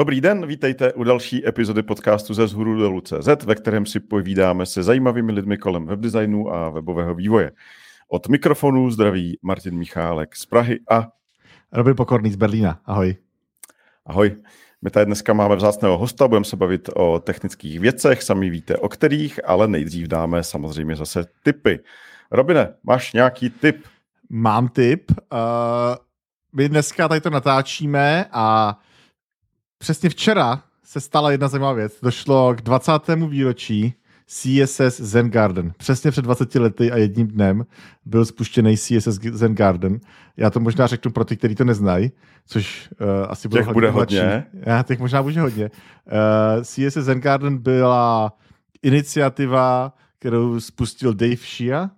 Dobrý den, vítejte u další epizody podcastu ze zhůru dolů CZ, ve kterém si povídáme se zajímavými lidmi kolem webdesignu a webového vývoje. Od mikrofonu zdraví Martin Michálek z Prahy a Robin Pokorný z Berlína. Ahoj. Ahoj. My tady dneska máme vzácného hosta, budeme se bavit o technických věcech, sami víte o kterých, ale nejdřív dáme samozřejmě zase tipy. Robine, máš nějaký tip? Mám tip. Uh, my dneska tady to natáčíme a přesně včera se stala jedna zajímavá věc. Došlo k 20. výročí CSS Zen Garden. Přesně před 20 lety a jedním dnem byl spuštěný CSS Zen Garden. Já to možná řeknu pro ty, kteří to neznají, což uh, asi těch bude hodně. Já, těch možná bude hodně. Uh, CSS Zen Garden byla iniciativa, kterou spustil Dave Shia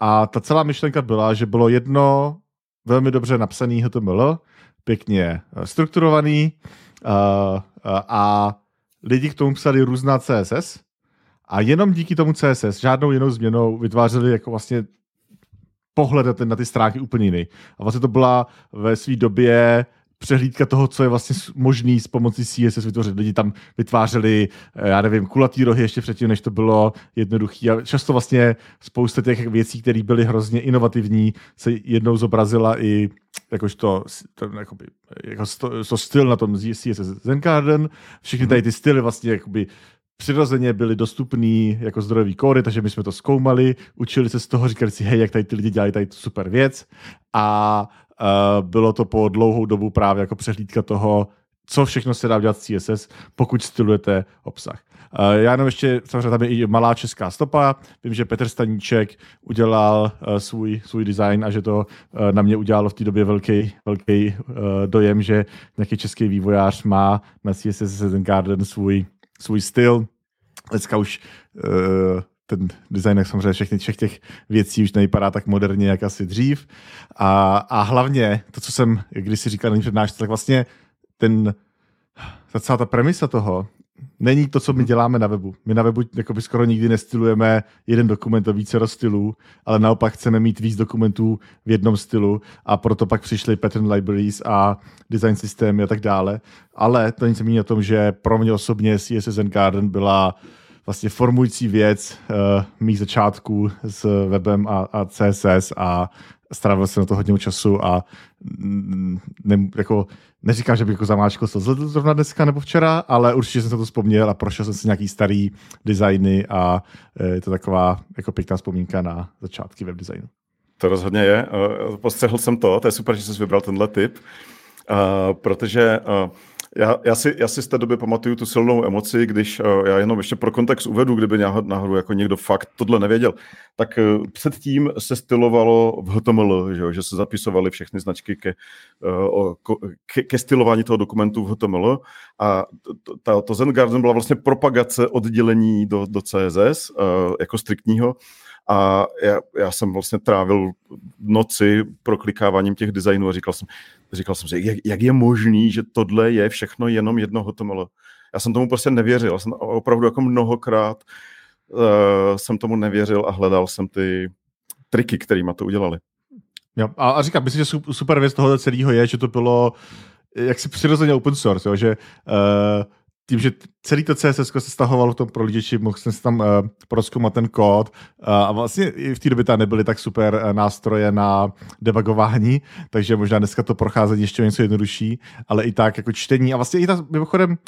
a ta celá myšlenka byla, že bylo jedno velmi dobře napsaný HTML, pěkně strukturovaný, Uh, uh, a lidi k tomu psali různá CSS a jenom díky tomu CSS, žádnou jinou změnou vytvářeli jako vlastně pohled na ty, na ty stránky úplně jiný. A vlastně to byla ve své době přehlídka toho, co je vlastně možný s pomocí CSS vytvořit. Lidi tam vytvářeli, eh, já nevím, kulatý rohy ještě předtím, než to bylo jednoduché. A často vlastně spousta těch věcí, které byly hrozně inovativní, se jednou zobrazila i jakožto to, jakoby, jako to, to styl na tom CSS Zen Garden. Všechny tady ty styly vlastně jakoby přirozeně byly dostupný jako zdrojový kódy, takže my jsme to zkoumali, učili se z toho, říkali si, hej, jak tady ty lidi dělají tady tu super věc a uh, bylo to po dlouhou dobu právě jako přehlídka toho, co všechno se dá dělat s CSS, pokud stylujete obsah. Uh, já jenom ještě, samozřejmě tam je i malá česká stopa. Vím, že Petr Staníček udělal uh, svůj, svůj design a že to uh, na mě udělalo v té době velký, velký uh, dojem, že nějaký český vývojář má na CSS Garden svůj, svůj styl. Dneska už uh, ten design, jak samozřejmě všechny všech těch věcí už nevypadá tak moderně, jak asi dřív. A, a hlavně to, co jsem když si říkal na přednášce, tak vlastně ten, ta celá ta premisa toho není to, co my děláme na webu. My na webu jakoby skoro nikdy nestylujeme jeden dokument do více stylů, ale naopak chceme mít víc dokumentů v jednom stylu a proto pak přišly pattern libraries a design systémy a tak dále. Ale to nic mění o tom, že pro mě osobně CSS Garden byla vlastně formující věc uh, mých začátků s webem a, a CSS a strávil jsem na to hodně času a ne, jako, neříkám, že bych jako zamáčkl to zrovna dneska nebo včera, ale určitě jsem se to vzpomněl a prošel jsem si nějaký starý designy a eh, je to taková jako pěkná vzpomínka na začátky web designu. To rozhodně je. Eh, postřehl jsem to, to je super, že jsi vybral tenhle typ, protože já, já, si, já si z té doby pamatuju tu silnou emoci, když uh, já jenom ještě pro kontext uvedu, kdyby náhodou jako někdo fakt tohle nevěděl, tak uh, předtím se stylovalo v HTML, že, že se zapisovaly všechny značky ke, uh, ke, ke stylování toho dokumentu v HTML a to, to Zen Garden byla vlastně propagace oddělení do, do CSS jako striktního a já, já jsem vlastně trávil noci proklikáváním těch designů a říkal jsem, říkal jsem si, jak, jak je možný, že tohle je všechno jenom jedno HTML. Já jsem tomu prostě nevěřil. Já jsem opravdu jako mnohokrát uh, jsem tomu nevěřil a hledal jsem ty triky, kterými to udělali. Jo, a, a říkám, myslím, že super věc toho celého je, že to bylo jaksi přirozeně open source, jo, že uh, tím, že celý to CSS se stahovalo v tom prolížeči, mohl jsem si tam uh, proskoumat ten kód uh, a vlastně i v té době tam nebyly tak super uh, nástroje na debugování, takže možná dneska to procházení ještě něco jednodušší, ale i tak jako čtení a vlastně i ta mimochodem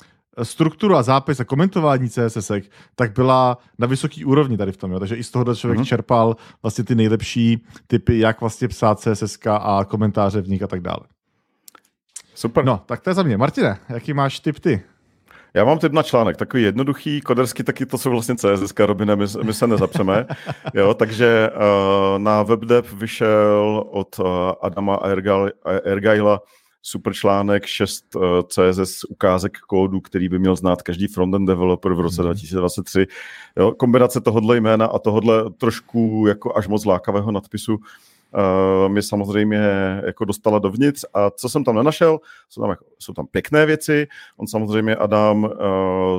strukturu a zápis a komentování CSS, tak byla na vysoký úrovni tady v tom. Jo. Takže i z toho člověk mm-hmm. čerpal vlastně ty nejlepší typy, jak vlastně psát CSS a komentáře v nich a tak dále. Super. No, tak to je za mě. Martine, jaký máš tip ty? Já mám tip na článek, takový jednoduchý, kodersky taky to jsou vlastně CSS, Robine, my, my se nezapřeme. jo, takže uh, na WebDev vyšel od uh, Adama Ergaila super článek, 6 uh, CSS ukázek kódu, který by měl znát každý frontend developer v roce 2023. Mhm. Jo, kombinace tohohle jména a tohohle trošku jako až moc lákavého nadpisu uh, mě samozřejmě jako dostala dovnitř a co jsem tam nenašel, jsou tam, jako, jsou tam pěkné věci, on samozřejmě Adam uh,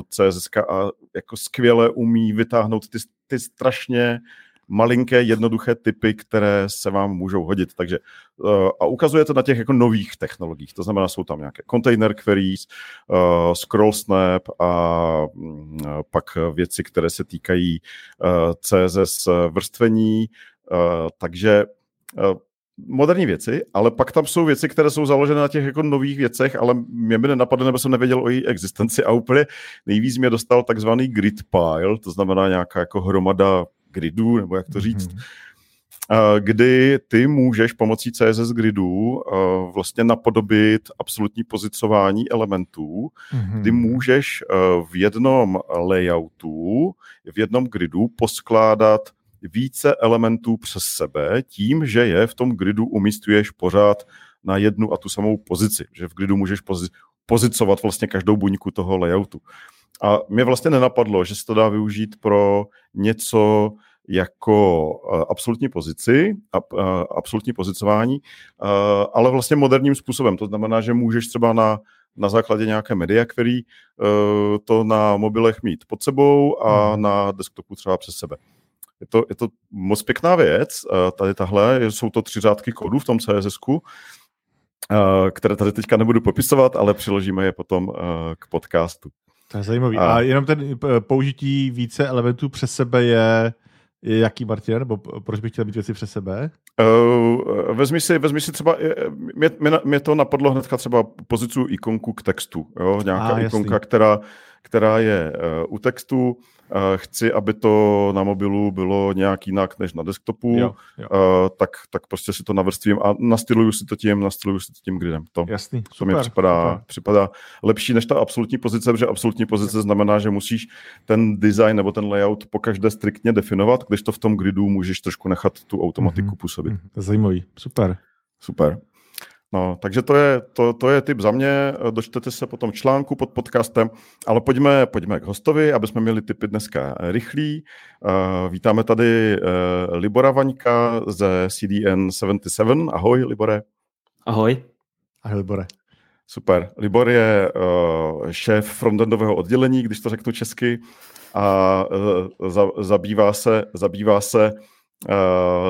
CSSK a jako skvěle umí vytáhnout ty, ty strašně malinké, jednoduché typy, které se vám můžou hodit. Takže uh, a ukazuje to na těch jako nových technologiích. To znamená, jsou tam nějaké container queries, uh, scroll snap a uh, pak věci, které se týkají CSS vrstvení. Takže moderní věci, ale pak tam jsou věci, které jsou založené na těch jako nových věcech, ale mě by nenapadlo, nebo jsem nevěděl o její existenci a úplně nejvíc mě dostal takzvaný grid pile, to znamená nějaká jako hromada gridů, nebo jak to říct, mm-hmm. kdy ty můžeš pomocí CSS gridů vlastně napodobit absolutní pozicování elementů, mm-hmm. kdy můžeš v jednom layoutu, v jednom gridu poskládat více elementů přes sebe tím, že je v tom gridu umístuješ pořád na jednu a tu samou pozici, že v gridu můžeš pozi- pozicovat vlastně každou buňku toho layoutu. A mě vlastně nenapadlo, že se to dá využít pro něco jako uh, absolutní pozici, uh, absolutní pozicování, uh, ale vlastně moderním způsobem. To znamená, že můžeš třeba na, na základě nějaké media query to na mobilech mít pod sebou a hmm. na desktopu třeba přes sebe. Je to, je to moc pěkná věc. Tady tahle, jsou to tři řádky kódu v tom css které tady teďka nebudu popisovat, ale přiložíme je potom k podcastu. To je zajímavý. A, a jenom ten použití více elementů přes sebe je, je jaký, Martin? Nebo proč bych chtěl mít věci přes sebe? Uh, vezmi, si, vezmi si třeba, mě, mě, mě to napadlo hnedka třeba pozicu ikonku k textu. Jo? Nějaká a, ikonka, která, která je uh, u textu chci, aby to na mobilu bylo nějak jinak než na desktopu, jo, jo. tak, tak prostě si to navrstvím a nastyluju si to tím, nastyluju si to tím gridem. To, Jasný, to mi připadá, super. připadá lepší než ta absolutní pozice, protože absolutní pozice znamená, že musíš ten design nebo ten layout po každé striktně definovat, když to v tom gridu můžeš trošku nechat tu automatiku mm-hmm. působit. Mm-hmm. Zajímavý, super. Super. No, takže to je, to, to je tip za mě, dočtete se potom v článku pod podcastem, ale pojďme, pojďme k hostovi, aby jsme měli tipy dneska rychlí. Uh, vítáme tady uh, Libora Vaňka ze CDN 77. Ahoj, Libore. Ahoj. Ahoj, Libore. Super. Libor je uh, šéf frontendového oddělení, když to řeknu česky, a uh, za, zabývá se, zabývá se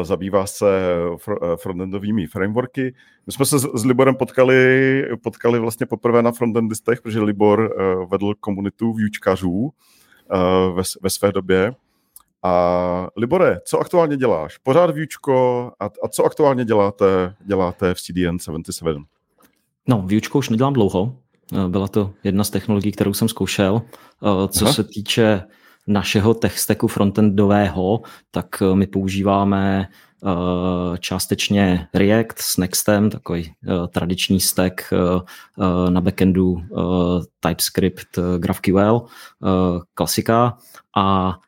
zabývá se fr- frontendovými frameworky. My jsme se s, Liborem potkali, potkali vlastně poprvé na frontendistech, protože Libor uh, vedl komunitu výučkařů uh, ve, ve své době. A Libore, co aktuálně děláš? Pořád výučko a, a co aktuálně děláte, děláte v CDN 77? No, výučku už nedělám dlouho. Byla to jedna z technologií, kterou jsem zkoušel. Co Aha. se týče našeho tech stacku frontendového, tak eh, my používáme uh, částečně React s Nextem, takový uh, tradiční stack na backendu TypeScript, GraphQL, klasika. A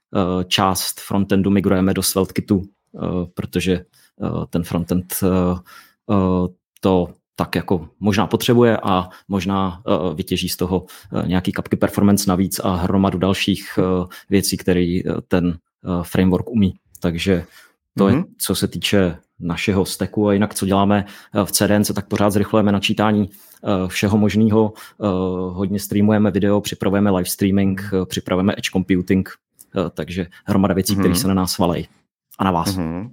část frontendu migrujeme do SvelteKitu, protože ten frontend to tak jako možná potřebuje a možná uh, vytěží z toho uh, nějaký kapky performance navíc a hromadu dalších uh, věcí, které ten framework umí. Takže to mm-hmm. je, mhm. co se týče našeho stacku a jinak, co děláme v CDNC, tak pořád zrychlujeme načítání všeho možného. Hodně streamujeme video, připravujeme live streaming, připravujeme edge computing, takže hromada věcí, mm-hmm. které se na nás valej a na vás. Mm-hmm.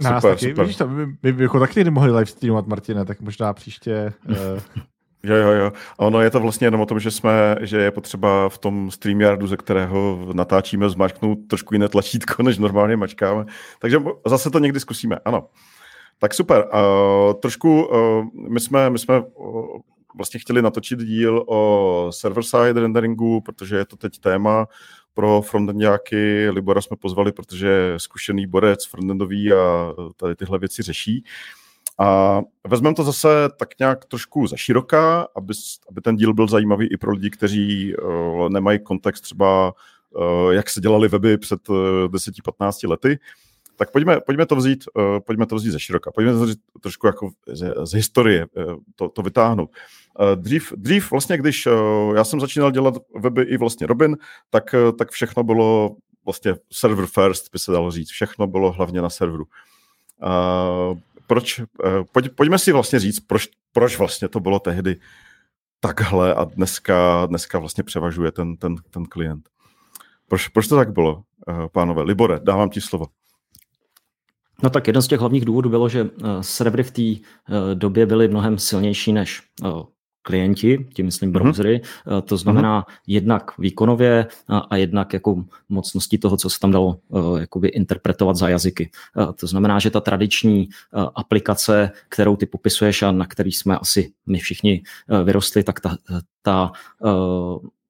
Na nás super, taky, super. Vidíš to, my, my jako taky nemohli live streamovat, Martina, tak možná příště... Uh... Jo, jo, jo. A ono je to vlastně jenom o tom, že jsme, že je potřeba v tom StreamYardu, ze kterého natáčíme, zmačknout trošku jiné tlačítko, než normálně mačkáme. Takže zase to někdy zkusíme, ano. Tak super. Uh, trošku, uh, my jsme, my jsme uh, vlastně chtěli natočit díl o server-side renderingu, protože je to teď téma pro frontendáky. Libora jsme pozvali, protože je zkušený borec frontendový a tady tyhle věci řeší. A vezmeme to zase tak nějak trošku za široká, aby, aby ten díl byl zajímavý i pro lidi, kteří uh, nemají kontext třeba, uh, jak se dělali weby před uh, eh, 10-15 lety. Tak pojďme, pojďme, to vzít, uh, pojďme to vzít ze široka. Pojďme to vzít trošku jako z, z historie, uh, to, to vytáhnout. Eh, dřív, dřív vlastně, když já jsem začínal dělat weby i vlastně Robin, tak, tak všechno bylo vlastně server first, by se dalo říct. Všechno bylo hlavně na serveru. Uh, proč, uh, pojď, pojďme si vlastně říct, proč, proč vlastně to bylo tehdy takhle a dneska, dneska vlastně převažuje ten, ten, ten klient. Proč, proč to tak bylo, uh, pánové? Libore, dávám ti slovo. No tak jeden z těch hlavních důvodů bylo, že servery v té době byly mnohem silnější než klienti, tím myslím mhm. browsery, mm-hmm. to znamená mm-hmm. jednak výkonově a, jednak jako mocnosti toho, co se tam dalo jakoby interpretovat za jazyky. To znamená, že ta tradiční aplikace, kterou ty popisuješ a na který jsme asi my všichni vyrostli, tak ta, ta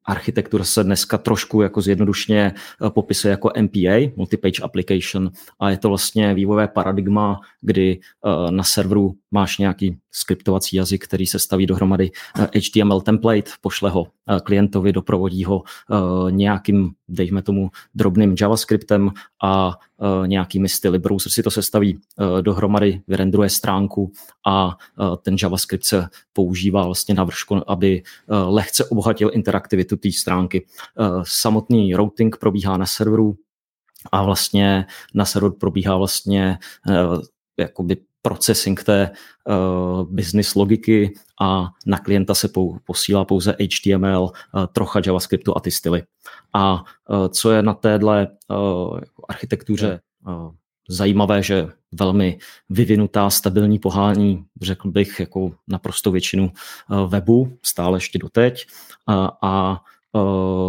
architektura se dneska trošku jako zjednodušně eh, popisuje jako MPA, Multi-Page Application, a je to vlastně vývojové paradigma, kdy eh, na serveru máš nějaký skriptovací jazyk, který se staví dohromady HTML eh, template, pošle ho klientovi, doprovodí ho nějakým, dejme tomu, drobným JavaScriptem a nějakými styly. Browser si to sestaví dohromady, vyrendruje stránku a ten JavaScript se používá vlastně na vršku, aby lehce obohatil interaktivitu té stránky. Samotný routing probíhá na serveru a vlastně na serveru probíhá vlastně jakoby processing té uh, business logiky a na klienta se pou, posílá pouze HTML, uh, trocha JavaScriptu a ty styly. A uh, co je na téhle uh, architektuře uh, zajímavé, že velmi vyvinutá, stabilní pohání, řekl bych, jako naprosto většinu webu, stále ještě doteď. A, a uh,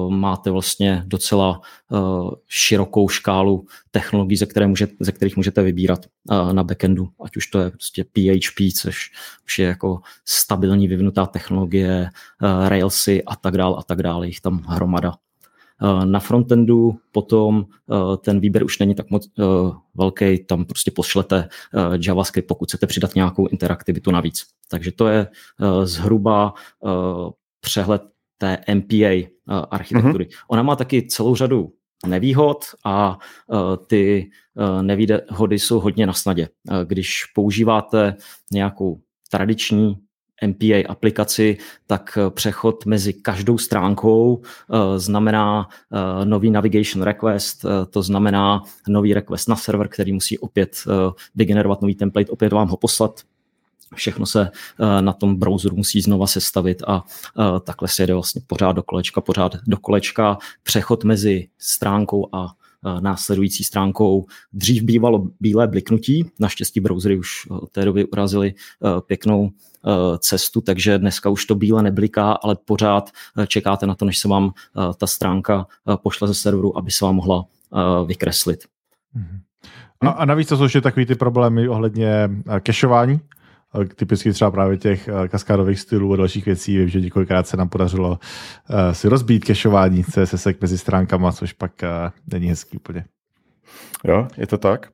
máte vlastně docela uh, širokou škálu technologií, ze, které může, ze kterých můžete vybírat uh, na backendu, ať už to je prostě PHP, což už je jako stabilní vyvinutá technologie, Railsy a tak dále a tak dále, jich tam hromada. Na frontendu potom ten výběr už není tak moc velký, tam prostě pošlete JavaScript, pokud chcete přidat nějakou interaktivitu navíc. Takže to je zhruba přehled té MPA eh, architektury. Mm-hmm. Ona má taky celou řadu nevýhod a uh, ty uh, nevýhody jsou hodně na snadě. Když používáte nějakou tradiční MPA aplikaci, tak přechod mezi každou stránkou znamená nový navigation request, to znamená nový request na server, který musí opět vygenerovat nový template, opět vám ho poslat všechno se eh, na tom browseru musí znova sestavit a eh, takhle se jede vlastně pořád do kolečka, pořád do kolečka. Přechod mezi stránkou a eh, následující stránkou. Dřív bývalo bílé bliknutí, naštěstí browsery už od té doby urazili pěknou cestu, takže dneska už to bíle nebliká, ale pořád čekáte na to, než se vám ta stránka pošle ze serveru, aby se vám mohla vykreslit. Mhm. A, a navíc to jsou ještě takový ty problémy ohledně kešování, typicky třeba právě těch eh, kaskádových stylů a dalších věcí. Vím, že několikrát se nám podařilo uh, si rozbít kešování CSS mezi stránkama, což pak není hezký úplně. Jo, je to tak.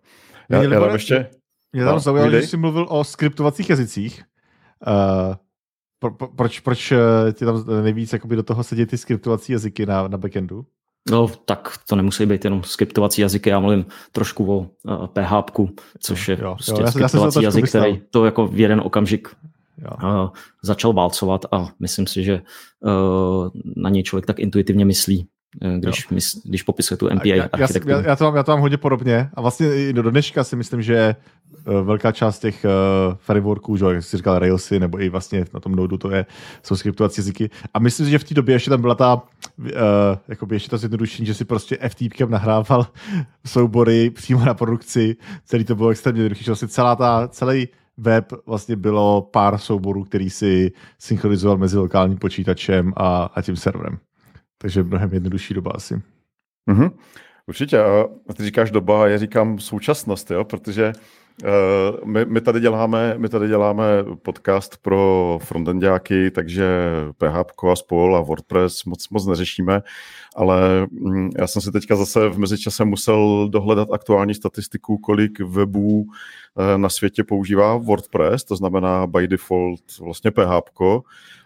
Já, mě, já tam ještě... Mě tam no, zaujalo, že jsi mluvil o skriptovacích jazycích. Uh, pro, pro, proč, proč ti tam nejvíc jakoby do toho sedí ty skriptovací jazyky na, na backendu? No, tak to nemusí být jenom skriptovací jazyky, já mluvím trošku o uh, eh, PHP, což je jo, prostě jo, skriptovací já jazyk, který to jako v jeden okamžik jo. Uh, začal válcovat a myslím si, že uh, na něj člověk tak intuitivně myslí, když, mys, když popisuje tu MPA já, architekturu. Já, já, to mám, já to mám hodně podobně a vlastně i do dneška si myslím, že Eh, velká část těch uh, frameworků, že, jak jsi říkal Railsy, nebo i vlastně na tom Nodu to je, jsou skriptovací jazyky. A myslím si, že v té době ještě tam byla ta, uh, jakoby ještě to zjednodušení, že si prostě FTPkem nahrával soubory přímo na produkci, celý to bylo extrémně jednoduché, že vlastně celá ta, celý web vlastně bylo pár souborů, který si synchronizoval mezi lokálním počítačem a, a tím serverem. Takže mnohem jednodušší doba asi. Mm-hmm. Určitě. A ty říkáš doba, já říkám současnost, jo? protože Eh, my, my, tady děláme, my tady děláme podcast pro frontendáky, takže PHP a spol a WordPress moc, moc neřešíme, ale mm, já jsem si teďka zase v mezičase musel dohledat aktuální statistiku, kolik webů eh, na světě používá WordPress, to znamená by default vlastně PHP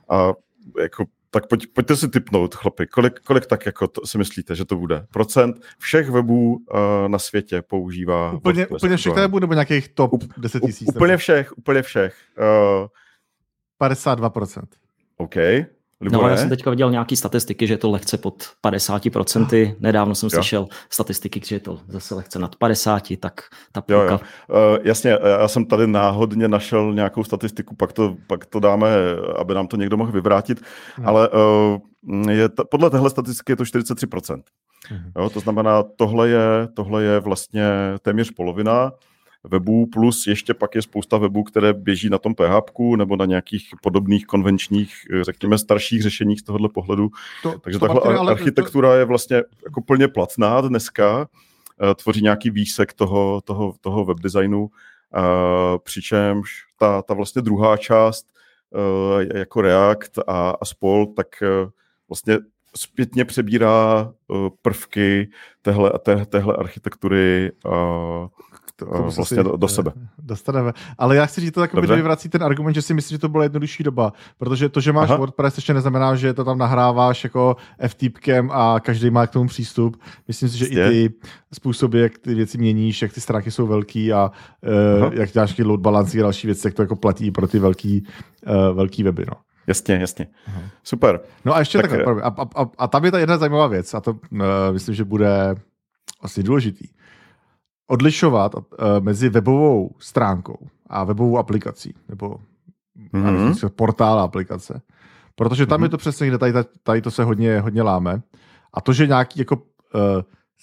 a jako tak pojď, pojďte si typnout, chlapi, kolik, kolik tak jako to, si myslíte, že to bude? Procent všech webů uh, na světě používá Úplně, WordPress, úplně všech webů nebo nějakých top 10 tisíc? Úplně všech, úplně všech. Uh, 52%. OK, No, já jsem teďka viděl nějaké statistiky, že je to lehce pod 50%. Nedávno jsem slyšel statistiky, že je to zase lehce nad 50, tak ta půlka. Jo, jo. Uh, jasně, já jsem tady náhodně našel nějakou statistiku, pak to, pak to dáme, aby nám to někdo mohl vyvrátit, no. ale uh, je t- podle téhle statistiky je to 43%. Mhm. Jo, to znamená, tohle je, tohle je vlastně téměř polovina webů, plus ještě pak je spousta webů, které běží na tom PHP nebo na nějakých podobných konvenčních, řekněme, starších řešeních z tohohle pohledu. To, Takže to takhle ale architektura to... je vlastně jako plně platná dneska, eh, tvoří nějaký výsek toho, toho, toho webdesignu, eh, přičemž ta, ta vlastně druhá část eh, jako React a, a spol, tak vlastně zpětně přebírá prvky téhle, té, téhle architektury vlastně do, do sebe. Dostaneme. Ale já chci říct, to takový vyvrací ten argument, že si myslím, že to byla jednodušší doba, protože to, že máš Aha. WordPress, ještě neznamená, že to tam nahráváš jako FTPkem a každý má k tomu přístup. Myslím si, že je. i ty způsoby, jak ty věci měníš, jak ty stránky jsou velký a uh, jak dáš ty load balance a další věci, jak to jako platí pro ty velký, uh, velký weby. No. Jasně, jasně. Aha. Super. No a ještě tak, tak a, a, a, a tam je ta jedna zajímavá věc a to uh, myslím, že bude asi důležitý odlišovat uh, mezi webovou stránkou a webovou aplikací, nebo mm-hmm. portál aplikace. Protože tam mm-hmm. je to přesně, kde tady, tady to se hodně, hodně láme. A to, že nějaký jako uh,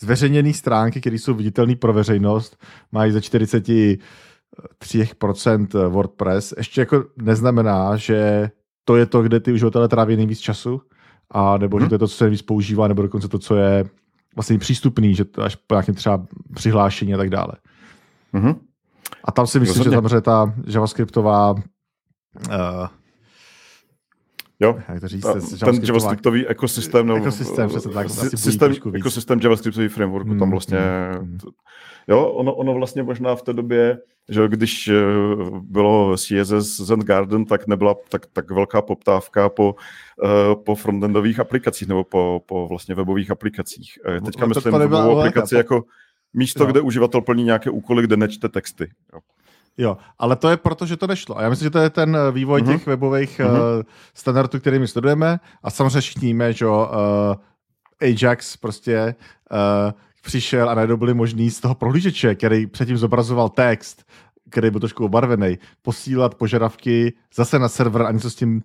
zveřejněné stránky, které jsou viditelné pro veřejnost, mají ze 43% WordPress, ještě jako neznamená, že to je to, kde ty uživatelé tráví nejvíc času, a nebo mm-hmm. že mhm. to je to, co se nejvíc používá, nebo dokonce to, co je vlastně přístupný, že to až po nějakém třeba přihlášení a tak dále. Mm-hmm. A tam si myslím, Rozhodně. že tam ta javascriptová uh, Jo, jak to říct, ta, ten javascriptový ekosystém, nebo ekosystém, přesně tak, systém, ekosystém javascriptový frameworku, mm, tam vlastně, mm, jo, ono, ono vlastně možná v té době, že když eh, bylo CSS Zen Garden, tak nebyla tak, tak velká poptávka po, uh, po frontendových aplikacích nebo po, po vlastně webových aplikacích. Eh, no, teďka no, myslím webovou aplikaci jako místo, no. kde uživatel plní nějaké úkoly, kde nečte texty. Jo. Jo, ale to je proto, že to nešlo. A já myslím, že to je ten vývoj mm-hmm. těch webových mm-hmm. uh, standardů, který my studujeme. A samozřejmě všichni víme, že uh, Ajax prostě uh, přišel a najednou byly možný z toho prohlížeče, který předtím zobrazoval text, který byl trošku obarvený, posílat požadavky zase na server a něco s tím,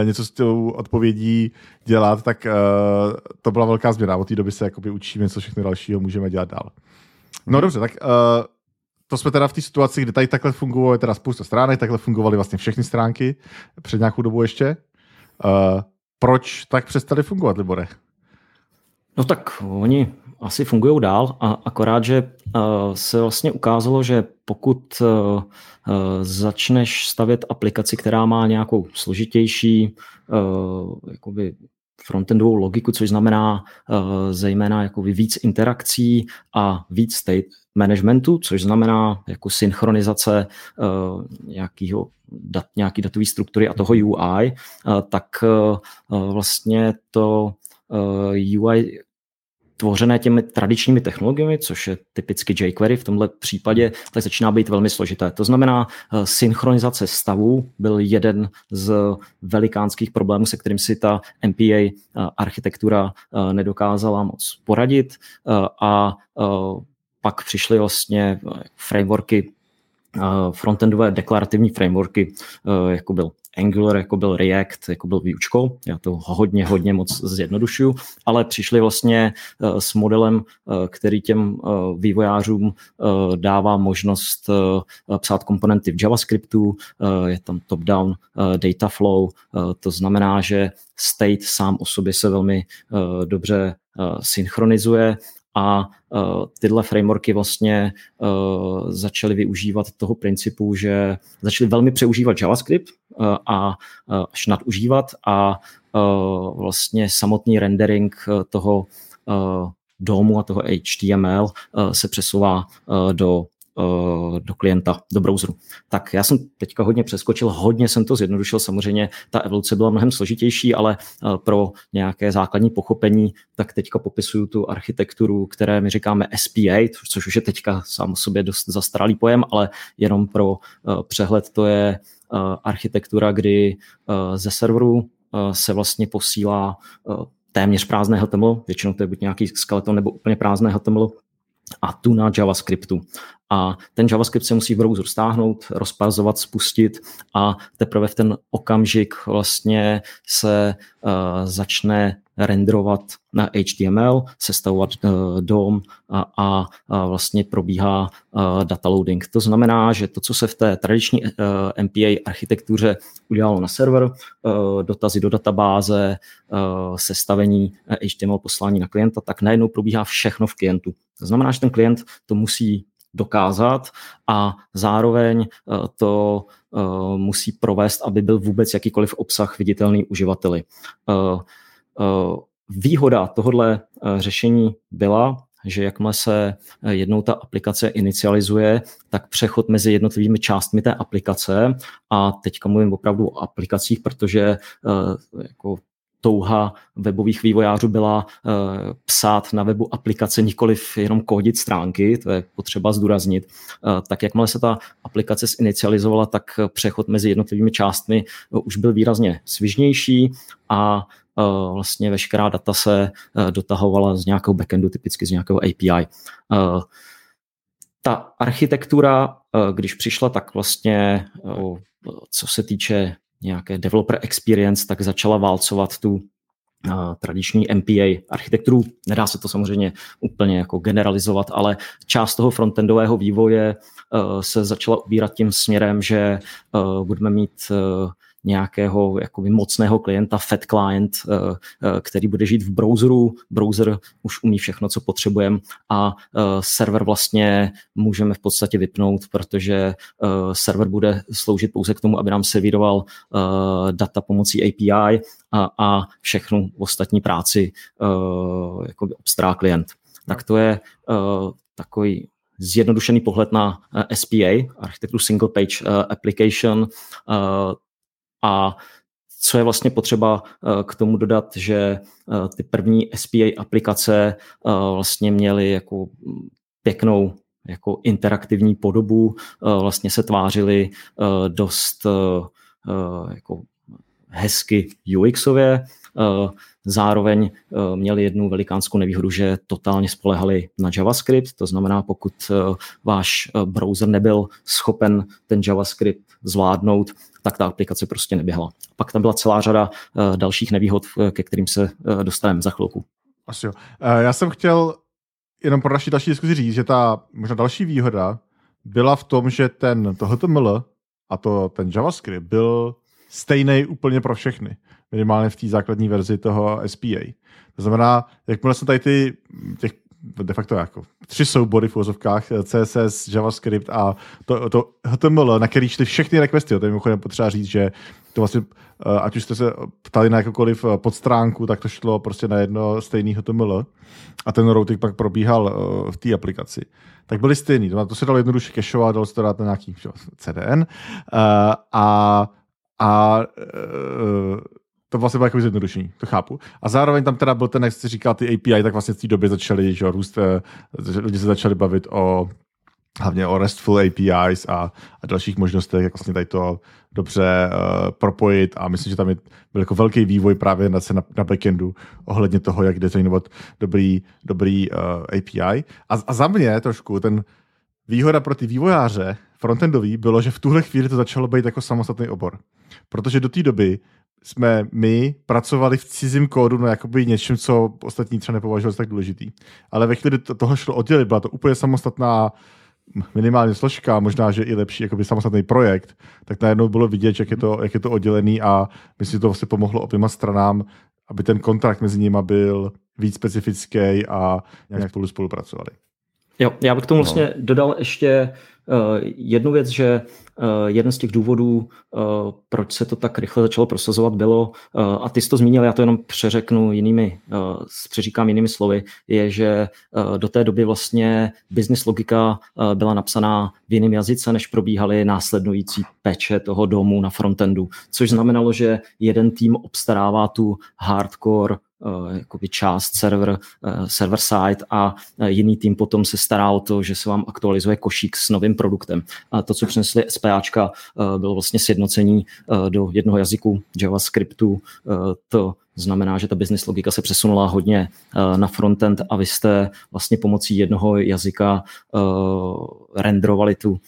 uh, něco s tou odpovědí dělat, tak uh, to byla velká změna. Od té doby se jakoby učíme, co všechno dalšího můžeme dělat dál. No mhm. dobře, tak uh, to jsme teda v té situaci, kdy tady takhle fungovalo teda spousta stránek, takhle fungovaly vlastně všechny stránky před nějakou dobu ještě. Uh, proč tak přestali fungovat, Libore? No tak oni asi fungují dál, a akorát, že uh, se vlastně ukázalo, že pokud uh, uh, začneš stavět aplikaci, která má nějakou složitější jakoby frontendovou logiku, což znamená zejména jako víc interakcí a víc state managementu, což znamená jako synchronizace nějakého dat, nějaký datové struktury a toho UI, tak vlastně to UI tvořené těmi tradičními technologiemi, což je typicky jQuery v tomhle případě, tak začíná být velmi složité. To znamená, eh, synchronizace stavů byl jeden z velikánských problémů, se kterým si ta MPA eh, architektura eh, nedokázala moc poradit a pak přišly vlastně frameworky frontendové deklarativní frameworky, jako byl Angular, jako byl React, jako byl výučkou. Já to hodně, hodně moc zjednodušuju, ale přišli vlastně eh, s modelem, eh, který těm eh, vývojářům dává možnost psát komponenty v JavaScriptu, je tam top-down data flow, to znamená, že state sám o sobě se velmi dobře synchronizuje a uh, tyhle frameworky vlastně uh, začaly využívat toho principu, že začaly velmi přeužívat JavaScript uh, a až nadužívat a vlastně samotný rendering toho domu a toho HTML se přesouvá do do klienta, do browseru. Tak já jsem teďka hodně přeskočil, hodně jsem to zjednodušil, samozřejmě ta evoluce byla mnohem složitější, ale eh, pro nějaké základní pochopení, tak teďka popisuju tu architekturu, které my říkáme SPA, což už je teďka sám o sobě dost zastaralý pojem, ale jenom pro eh, přehled to je architektura, kdy ze serveru se vlastně posílá téměř prázdné HTML, většinou to je buď nějaký skeleton nebo úplně prázdné HTML, a tu na JavaScriptu. A ten JavaScript se musí v browseru stáhnout, rozpazovat, spustit a teprve v ten okamžik vlastně se uh, začne renderovat na HTML, sestavovat uh, DOM a, a, vlastně probíhá uh, data loading. To znamená, že to, co se v té tradiční uh, MPA architektuře udělalo na server, dotazy do databáze, sestavení HTML poslání na klienta, tak najednou probíhá všechno v klientu. To znamená, že ten klient to musí dokázat a zároveň to musí provést, aby byl vůbec jakýkoliv obsah viditelný uživateli. Eh, výhoda tohohle eh, řešení byla, že jakmile se eh, jednou ta aplikace inicializuje, tak přechod mezi jednotlivými částmi té aplikace, a teďka mluvím opravdu o aplikacích, protože jako touha webových vývojářů byla psát na webu aplikace, nikoliv jenom kódit stránky, to je potřeba zdůraznit. Tak jakmile se ta aplikace zinicializovala, tak přechod mezi jednotlivými částmi už byl výrazně svižnější a vlastně veškerá data se eh, dotahovala z nějakého backendu, typicky z nějakého API. Eh, ta architektura, když přišla, tak vlastně, co se týče nějaké developer experience, tak začala válcovat tu tradiční MPA architekturu. Nedá se to samozřejmě úplně jako generalizovat, ale část toho frontendového vývoje se začala ubírat tím směrem, že budeme mít nějakého jakoby mocného klienta, fat client, eh, eh, který bude žít v browseru. Browser už umí všechno, co potřebujeme a eh, server vlastně můžeme v podstatě vypnout, protože server bude sloužit pouze k tomu, aby nám servíroval data pomocí API a, a všechnu ostatní práci jakoby obstará klient. Tak to je takový zjednodušený pohled na SPA, architekturu Single Page Application. A co je vlastně potřeba eh, k tomu dodat, že eh, ty první SPA aplikace eh, vlastně měly jako pěknou jako interaktivní podobu, vlastně se tvářily dost jako hezky UXově, zároveň měli jednu velikánskou nevýhodu, že totálně spolehali na JavaScript, to znamená, pokud váš browser nebyl schopen ten JavaScript zvládnout, tak ta aplikace prostě neběhla. Pak tam byla celá řada dalších nevýhod, ke kterým se dostaneme za chvilku. Asi jo. Já jsem chtěl jenom pro naši další diskuzi říct, že ta možná další výhoda byla v tom, že ten to HTML a to, ten JavaScript byl stejný úplně pro všechny. Minimálně v té základní verzi toho SPA. To znamená, jakmile jsem tady ty, těch de facto jako tři soubory v úvozovkách, CSS, JavaScript a to, to HTML, na který šly všechny requesty. To je mimochodem potřeba říct, že to vlastně, eh, ať už jste se ptali na jakoukoliv eh, podstránku, tak to šlo prostě na jedno stejný HTML a ten routing pak probíhal eh, v té aplikaci. Tak byly stejný. To se dalo jednoduše cashovat, dalo se to dát na nějaký CDN a, a to vlastně bylo jako zjednodušení, to chápu. A zároveň tam teda byl ten, jak jsi říkal, ty API, tak vlastně v té době začaly že, růst, eh, lidi se začali bavit o hlavně o RESTful APIs a, a dalších možnostech, jak vlastně tady to dobře uh, propojit a myslím, že tam je, byl jako velký vývoj právě na, na, na backendu ohledně toho, jak designovat dobrý, dobrý uh, eh, API. A, a za mě trošku ten výhoda pro ty vývojáře frontendový bylo, že v tuhle chvíli to začalo být jako samostatný obor. Protože do té doby jsme my pracovali v cizím kódu na jakoby něčem, co ostatní třeba nepovažovali za tak důležitý. Ale ve chvíli toho šlo oddělit, byla to úplně samostatná minimálně složka, možná, že i lepší jakoby samostatný projekt, tak najednou bylo vidět, jak je to, jak je to oddělený a myslím, že to vlastně pomohlo oběma stranám, aby ten kontrakt mezi nimi byl víc specifický a nějak spolu spolupracovali. Jo, já bych k tomu vlastně no. dodal ještě uh, jednu věc, že uh, jeden z těch důvodů, uh, proč se to tak rychle začalo prosazovat, bylo, a ty jsi to zmínil, já to jenom přeřeknu jinými, přeříkám jinými slovy, je, že do té doby vlastně business logika byla napsaná v jiném jazyce, než probíhaly následující peče toho domu na frontendu, což znamenalo, že jeden tým obstarává tu hardcore jakoby část server, server side a jiný tým potom se stará o to, že se vám aktualizuje košík s novým produktem. A to, co přinesli SPAčka, bylo vlastně sjednocení do jednoho jazyku JavaScriptu. To znamená, že ta business logika se přesunula hodně na frontend a vy jste vlastně pomocí jednoho jazyka renderovali tu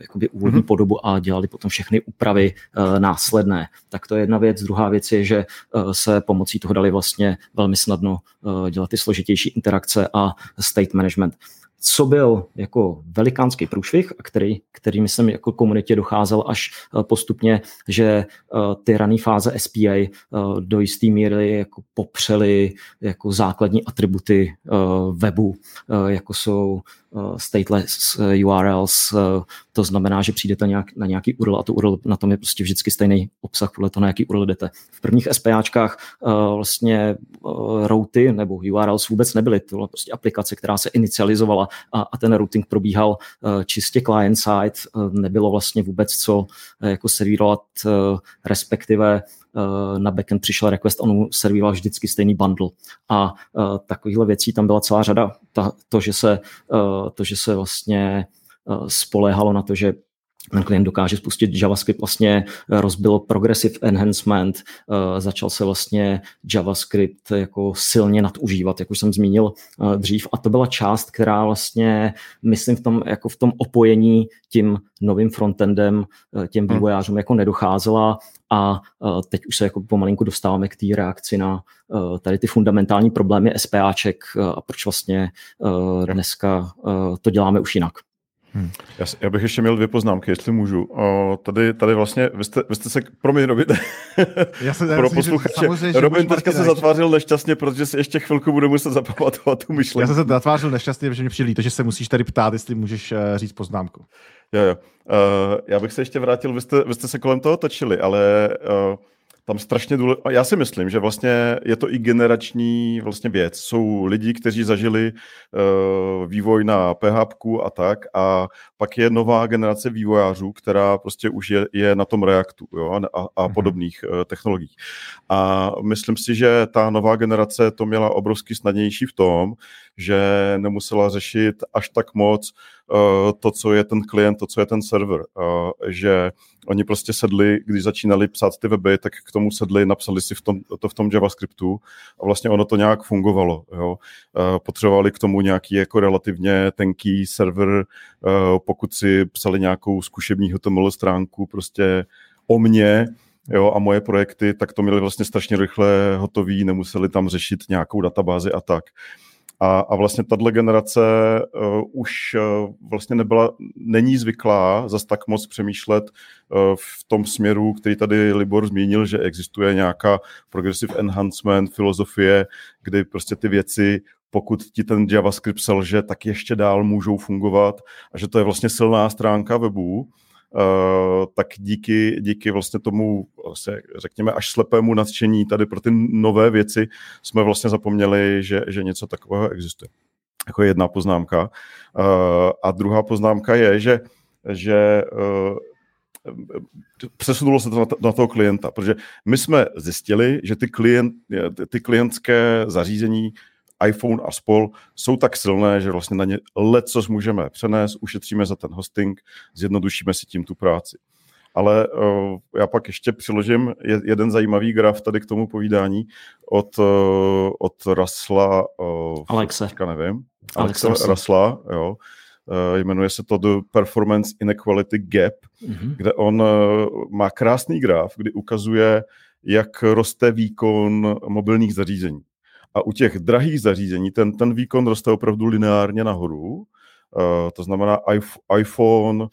jakoby úvodní mm-hmm. podobu a dělali potom všechny úpravy následné. Tak to je jedna věc. Druhá věc je, že se pomocí toho dali vlastně velmi snadno dělat ty složitější interakce a state management co byl jako velikánský průšvih, a který, myslím jako komunitě docházel až eh, postupně, že eh, ty rané fáze SPA eh, do jisté míry jako popřely jako základní atributy webu, jako jsou stateless URLs, to znamená, že přijdete nějak, na nějaký URL a to URL na tom je prostě vždycky stejný obsah podle toho, na jaký URL jdete. V prvních SPAčkách vlastně routy nebo URLs vůbec nebyly, to byla prostě aplikace, která se inicializovala a, a ten routing probíhal uh, čistě client-side, uh, nebylo vlastně vůbec co uh, jako servírovat, respektive na backend přišel request, on servíroval vždycky stejný bundle. A takovýchhle věcí tam byla celá řada. Ta, to, že se, to, že se vlastně spoléhalo na to, že ten klient dokáže spustit JavaScript, vlastně eh, rozbilo progressive enhancement, uh, začal se vlastně JavaScript jako silně nadužívat, jak už jsem zmínil dřív. A to byla část, která vlastně, myslím, v tom, jako v tom opojení tím novým frontendem, těm hmm. vývojářům jako nedocházela a teď už se jako pomalinku dostáváme k té reakci na tady ty fundamentální problémy SPAček a proč vlastně dneska to děláme už jinak. Hmm. Já, já bych ještě měl dvě poznámky, jestli můžu. O, tady, tady vlastně, vy jste, vy jste se, promiň Robin, já se, pro posluchače, Robin teďka se zatvářil nešťastně, protože si ještě chvilku bude muset zapamatovat tu myšlenku. Já jsem se zatvářil nešťastně, protože mi přijde to, že se musíš tady ptát, jestli můžeš uh, říct poznámku. Jo, jo. Uh, já bych se ještě vrátil, vy jste, vy jste se kolem toho točili, ale uh, tam strašně důležité. Já si myslím, že vlastně je to i generační vlastně věc. Jsou lidi, kteří zažili uh, vývoj na PHP a tak a pak je nová generace vývojářů, která prostě už je, je na tom Reactu jo, a, a mm-hmm. podobných uh, technologiích. A myslím si, že ta nová generace to měla obrovsky snadnější v tom, že nemusela řešit až tak moc uh, to, co je ten klient, to, co je ten server. Uh, že oni prostě sedli, když začínali psát ty weby, tak k tomu sedli, napsali si v tom, to v tom JavaScriptu a vlastně ono to nějak fungovalo. Jo. Uh, potřebovali k tomu nějaký jako relativně tenký server, pokud si psali nějakou zkušební HTML stránku prostě o mně, jo, a moje projekty, tak to měli vlastně strašně rychle hotový, nemuseli tam řešit nějakou databázi a tak. A, a vlastně tato generace uh, už uh, vlastně nebyla, není zvyklá zas tak moc přemýšlet uh, v tom směru, který tady Libor zmínil, že existuje nějaká progressive enhancement filozofie, kdy prostě ty věci pokud ti ten JavaScript selže, tak ještě dál můžou fungovat a že to je vlastně silná stránka webu, tak díky, díky vlastně tomu, vlastně, řekněme, až slepému nadšení tady pro ty nové věci jsme vlastně zapomněli, že, že něco takového existuje. Jako jedna poznámka. Uh, a druhá poznámka je, že, že uh, přesunulo se to na, na toho klienta, protože my jsme zjistili, že ty, klient, ty klientské zařízení iPhone a spol jsou tak silné, že vlastně na ně co můžeme přenést, ušetříme za ten hosting, zjednodušíme si tím tu práci. Ale uh, já pak ještě přiložím jeden zajímavý graf tady k tomu povídání od, uh, od Rasla. Uh, Alexe. nevím. Alexe Rasla, jo. Uh, jmenuje se to The Performance Inequality Gap, mm-hmm. kde on uh, má krásný graf, kdy ukazuje, jak roste výkon mobilních zařízení. A u těch drahých zařízení ten, ten výkon roste opravdu lineárně nahoru. Uh, to znamená iPhone uh,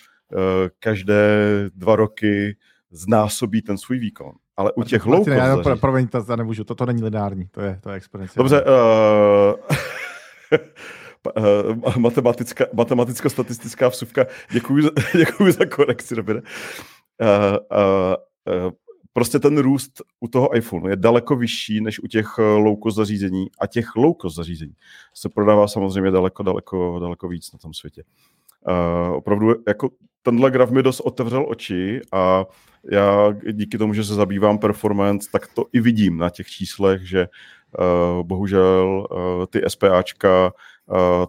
každé dva roky znásobí ten svůj výkon. Ale u těch low cost pro, Promiň, to, to nemůžu, toto není lineární, to je, to je exponenciální. Dobře, uh, matematická, matematicko-statistická vsuvka. Děkuji, děkuji za korekci, Robine. Uh, uh, prostě ten růst u toho iPhoneu je daleko vyšší než u těch eh, low-cost zařízení a těch low-cost zařízení se prodává samozřejmě daleko, daleko, daleko víc na tom světě. Uh, opravdu jako tenhle graf mi dost otevřel oči a já díky tomu, že se zabývám performance, tak to i vidím na těch číslech, že, bohužel ty SPAčka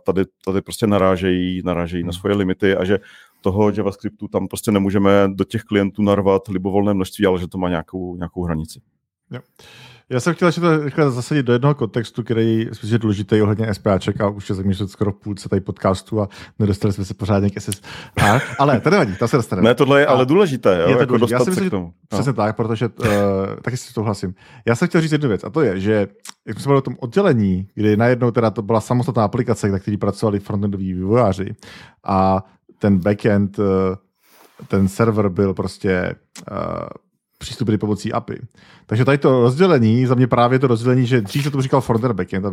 tady, tady prostě narážejí, narážejí na hmm. svoje limity a že toho JavaScriptu tam prostě nemůžeme do těch klientů narvat libovolné množství, ale že to má nějakou, nějakou hranici. Jo. Já jsem chtěl ještě to rychle zasadit do jednoho kontextu, který je důležitý ohledně SPAček a už je zamýšlet skoro v půlce tady podcastu a nedostali jsme se pořádně k SS. A, ale to nevadí, to se dostane. Ne, tohle je a ale důležité, jo, je to jako důležité. Já si myslím, k tomu. No. Přesně tak, protože uh, taky si souhlasím. Já jsem chtěl říct jednu věc a to je, že jak jsme se o tom oddělení, kdy najednou teda to byla samostatná aplikace, na který pracovali frontendoví vývojáři a ten backend, uh, ten server byl prostě uh, přístupy pomocí API. Takže tady to rozdělení, za mě právě to rozdělení, že dřív se to říkal frontend backend,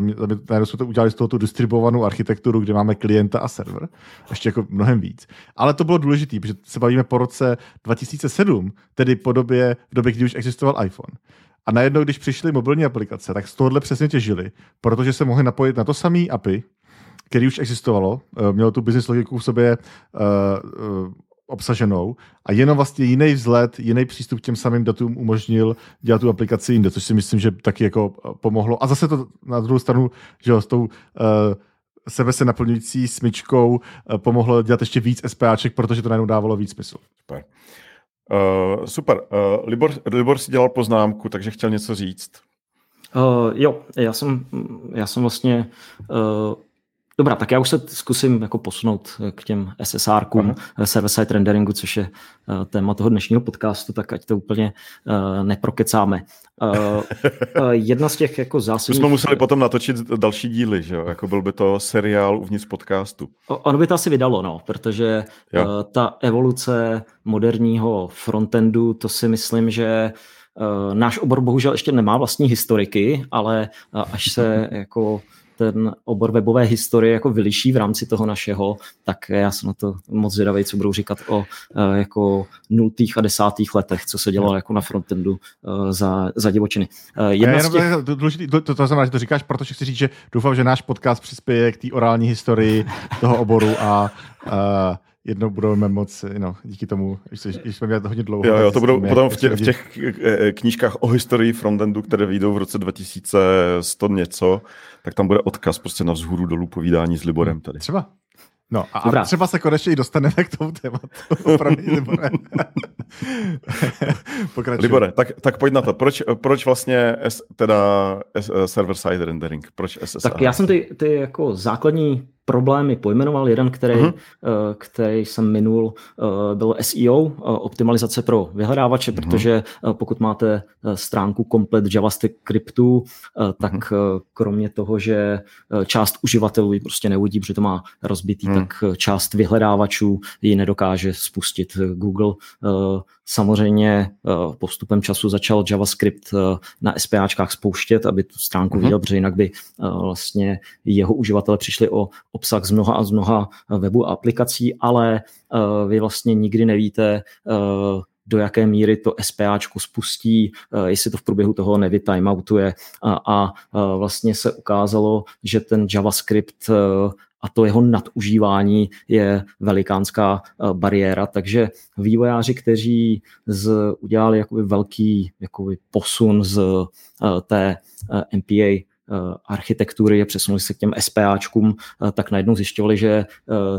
najednou jsme to udělali z toho tu distribuovanou architekturu, kde máme klienta a server, ještě jako mnohem víc. Ale to bylo důležité, protože se bavíme po roce 2007, tedy po době, v době, kdy už existoval iPhone. A najednou, když přišly mobilní aplikace, tak z tohohle přesně těžili, protože se mohli napojit na to samý API, který už existovalo, eh, mělo tu business logiku v sobě uh, uh, obsaženou a jenom vlastně jiný vzhled, jiný přístup k těm samým datům umožnil dělat tu aplikaci jinde, což si myslím, že taky jako eh, pomohlo. A zase to na druhou stranu, že jo, s tou uh, sebe se naplňující smyčkou uh, pomohlo dělat ještě víc SPAček, protože to najednou dávalo víc smysl. Super. Uh, super. Uh, Libor, Libor si dělal poznámku, takže chtěl něco říct. Uh, jo, já jsem, já jsem vlastně uh, Dobrá, tak já už se zkusím jako posunout k těm SSR-kům, uh-huh. server-side renderingu, což je uh, téma toho dnešního podcastu, tak ať to úplně uh, neprokecáme. Uh, uh, jedna z těch jako zásadních... jsme museli potom natočit další díly, že jo? Jako byl by to seriál uvnitř podcastu. O, ono by to asi vydalo, no, protože uh, ta evoluce moderního frontendu, to si myslím, že náš obor bohužel ještě nemá vlastní historiky, ale až se jako ten obor webové historie jako vyliší v rámci toho našeho, tak já jsem na to moc zvědavý, co budou říkat o uh, jako nultých a desátých letech, co se dělalo jako na frontendu uh, za, za divočiny. Uh, jedna z těch... to, to, to, to znamená, že to říkáš, protože chci říct, že doufám, že náš podcast přispěje k té orální historii toho oboru a uh, jednou budeme moc, no, díky tomu, že jsme měli to hodně dlouho. Jo, jo, to budou potom v těch, v těch knížkách o historii frontendu, které vyjdou v roce 2100 něco, tak tam bude odkaz prostě na vzhůru dolů povídání s Liborem tady. Třeba. No a, a třeba se konečně i dostaneme k tomu tématu. Opravdu, Libore. Libore, tak, tak pojď na to. Proč, proč vlastně S, teda server-side rendering? Proč SSR? Tak já jsem ty, ty jako základní problémy pojmenoval. Jeden, který, uh-huh. který jsem minul, eh, byl SEO, eh, optimalizace pro vyhledávače, uh-huh. protože pokud máte stránku komplet JavaScriptu, tak uh-huh. kromě toho, že část uživatelů ji prostě neuvidí, protože to má rozbitý, uh-huh. tak část vyhledávačů ji nedokáže spustit. Google samozřejmě postupem času začal JavaScript na SPAčkách spouštět, aby tu stránku uh-huh. viděl, protože jinak by vlastně jeho uživatelé přišli o obsah z mnoha a z mnoha webů a aplikací, ale uh, vy vlastně nikdy nevíte, uh, do jaké míry to SPAčko spustí, jestli to v průběhu toho nevytimeoutuje a, a vlastně se ukázalo, že ten JavaScript a to jeho nadužívání je velikánská bariéra, takže vývojáři, kteří z, udělali jakoby velký jakoby posun z té MPA Eh, architektury a přesunuli se k těm SPAčkům, eh, tak najednou zjišťovali, že eh,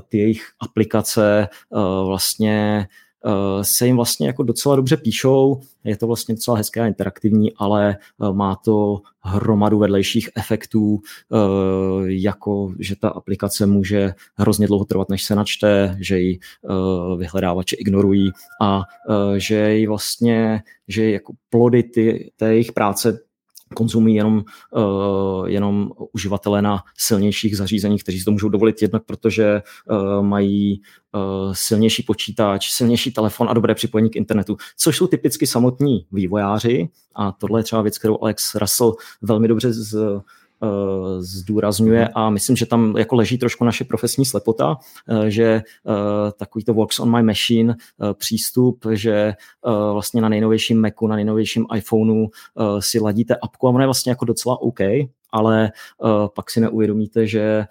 ty jejich aplikace vlastně se jim vlastně jako docela dobře píšou, je to vlastně docela hezké a interaktivní, ale má to hromadu vedlejších efektů, jako že ta aplikace může hrozně dlouho trvat, než se načte, že ji vyhledávače ignorují a že ji vlastně, že jako plody ty, té jejich práce konzumují jenom, uh, jenom uživatelé na silnějších zařízeních, kteří si to můžou dovolit jednak, protože uh, mají uh, silnější počítač, silnější telefon a dobré připojení k internetu, což jsou typicky samotní vývojáři. A tohle je třeba věc, kterou Alex Russell velmi dobře z zdůrazňuje mhm. a myslím, že tam jako leží trošku naše profesní slepota, eh, že eh, takový to works on my machine přístup, že vlastně na nejnovějším Macu, na nejnovějším iPhoneu si ladíte apku a ono je vlastně jako docela OK, ale pak si neuvědomíte, že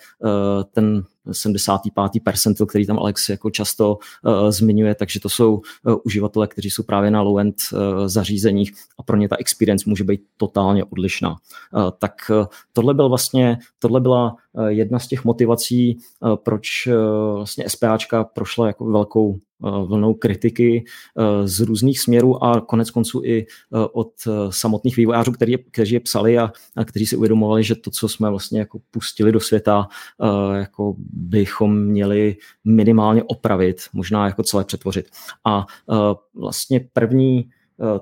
ten 75. percentil, který tam Alex jako často uh, zmiňuje, takže to jsou uh, uživatelé, kteří jsou právě na low-end uh, zařízeních a pro ně ta experience může být totálně odlišná. Uh, tak uh, tohle byl vlastně, tohle byla uh, jedna z těch motivací, uh, proč uh, vlastně SPAčka prošla jako velkou vlnou kritiky z různých směrů a konec konců i od samotných vývojářů, kteří, kteří je psali a, a kteří si uvědomovali, že to, co jsme vlastně jako pustili do světa, jako bychom měli minimálně opravit, možná jako celé přetvořit. A vlastně první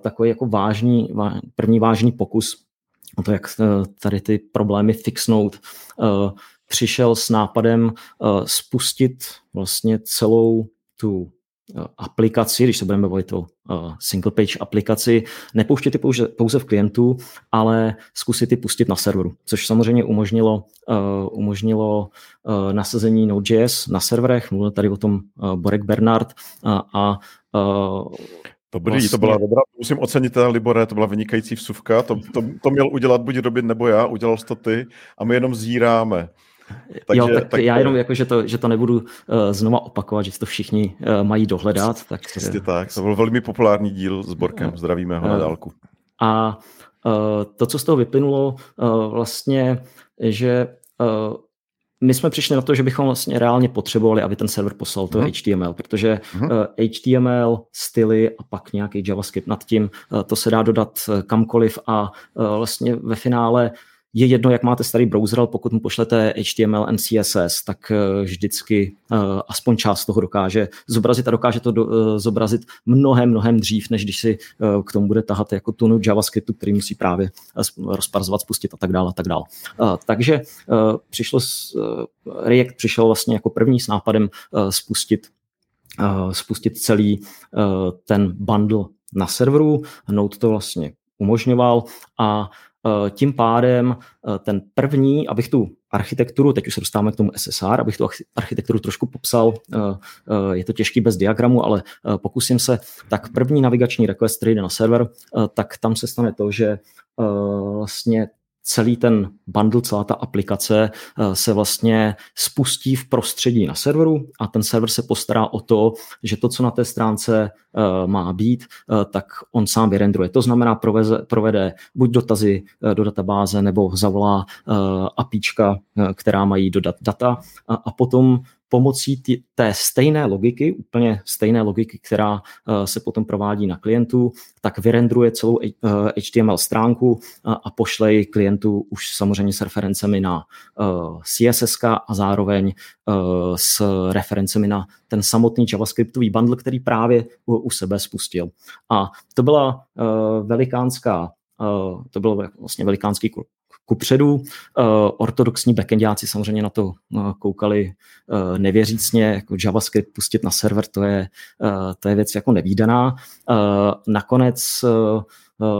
takový jako vážný, první vážný pokus o to, jak tady ty problémy fixnout, přišel s nápadem spustit vlastně celou tu Eh, aplikaci, když se budeme bavit o uh, single page aplikaci, nepouštět ty pouze, pouze v klientu, ale zkusit ty pustit na serveru, což samozřejmě umožnilo, uh, umožnilo uh, nasazení Node.js na serverech, mluvil tady o tom uh, Borek Bernard a uh, Dobrý, vlastně... to byla vlastně- dobrá, musím ocenit teda Libore, to byla vynikající vsuvka, to, to, to měl udělat buď Robin nebo já, udělal to ty a my jenom zíráme. Takže, jo, tak, tak já jenom jako, že to, že to nebudu uh, znova opakovat, že to všichni uh, mají dohledat. Tak, Přesně tak, to byl velmi populární díl s Borkem, zdravíme ho na dálku. A uh, to, co z toho vyplynulo, uh, vlastně, že uh, my jsme přišli na to, že bychom vlastně reálně potřebovali, aby ten server poslal to uh-huh. HTML, protože uh-huh. uh, HTML, styly a pak nějaký JavaScript nad tím, uh, to se dá dodat kamkoliv a uh, vlastně ve finále uh, je jedno, jak máte starý browser, ale pokud mu pošlete HTML and CSS, tak eh, vždycky uh, aspoň část toho dokáže zobrazit a dokáže to do, uh, zobrazit mnohem, mnohem dřív, než když si k tomu bude tahat jako tunu JavaScriptu, který musí právě rozparzovat, spustit a tak dále. A tak dále. Takže přišlo s, React přišel vlastně jako první s nápadem spustit, spustit celý ten bundle na serveru. Node to vlastně umožňoval a Eh, tím pádem eh, ten první, abych tu architekturu, teď už se dostáváme k tomu SSR, abych tu architekturu trošku popsal, eh, je to těžký bez diagramu, ale pokusím se, tak první navigační request, který jde na server, tak tam se stane to, že vlastně celý ten bundle, celá ta aplikace eh, se vlastně spustí v prostředí na serveru a ten server se postará o to, že to, co na té stránce eh, má být, eh, tak on sám vyrendruje. To znamená, proveze, provede buď dotazy do databáze nebo zavolá APIčka, která mají dodat data a potom pomocí tý, té stejné logiky, úplně stejné logiky, která uh, se potom provádí na klientu, tak vyrendruje celou uh, eh, HTML stránku uh, a pošle ji klientu už samozřejmě s referencemi na CSS a zároveň s referencemi na ten samotný JavaScriptový bundle, který právě u, u sebe spustil. A to byla velikánská to byl vlastně velikánský kupředu. Uh, ortodoxní backendáci samozřejmě na to uh, koukali uh, nevěřícně, jako JavaScript pustit na server, to je, to je věc jako nevýdaná. Nakonec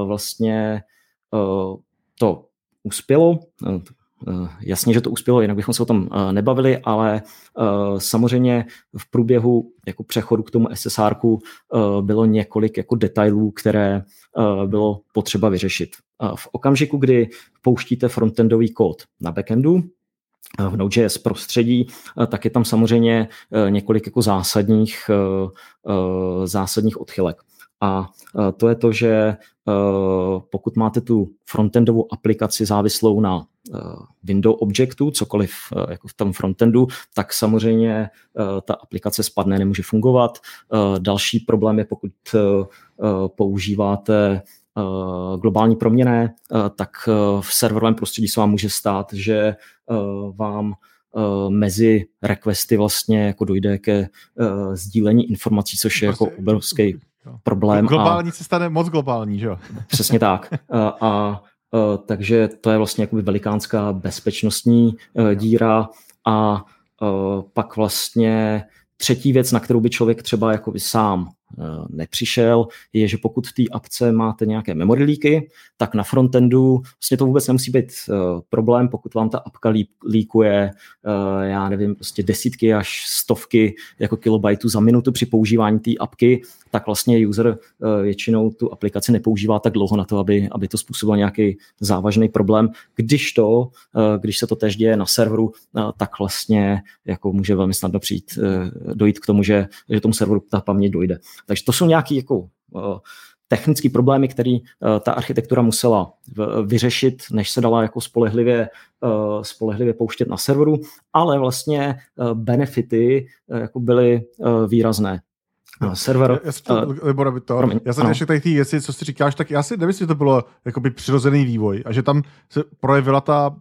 vlastně to uspělo, Jasně, že to uspělo, jinak bychom se o tom nebavili, ale samozřejmě v průběhu jako přechodu k tomu SSR bylo několik jako detailů, které bylo potřeba vyřešit. V okamžiku, kdy pouštíte frontendový kód na backendu, v Node.js prostředí, tak je tam samozřejmě několik jako zásadních, zásadních odchylek. A to je to, že pokud máte tu frontendovou aplikaci závislou na window objectu, cokoliv jako v tom frontendu, tak samozřejmě ta aplikace spadne, nemůže fungovat. Další problém je, pokud používáte globální proměné, tak v serverovém prostředí se vám může stát, že vám mezi requesty vlastně jako dojde ke sdílení informací, což je jako obrovský problém. Globální a, se stane moc globální, že jo? Přesně tak. A, a takže to je vlastně jakoby velikánská bezpečnostní díra a pak vlastně třetí věc, na kterou by člověk třeba jako sám nepřišel, je, že pokud v té apce máte nějaké memory leaky, tak na frontendu vlastně to vůbec nemusí být problém, pokud vám ta apka líkuje, já nevím, prostě desítky až stovky jako kilobajtů za minutu při používání té apky, tak vlastně user většinou tu aplikaci nepoužívá tak dlouho na to, aby, aby to způsobilo nějaký závažný problém. Když to, když se to tež děje na serveru, tak vlastně jako může velmi snadno přijít, dojít k tomu, že, že tomu serveru ta paměť dojde. Takže to jsou nějaké jako technické problémy, které ta architektura musela vyřešit, než se dala jako spolehlivě, spolehlivě pouštět na serveru, ale vlastně benefity jako byly výrazné. No. Server. Já, já, uh, Libor, to, promiň, já jsem ještě tady ty věci, co si říkáš, tak já si nemyslím, že to bylo jakoby přirozený vývoj a že tam se projevila ta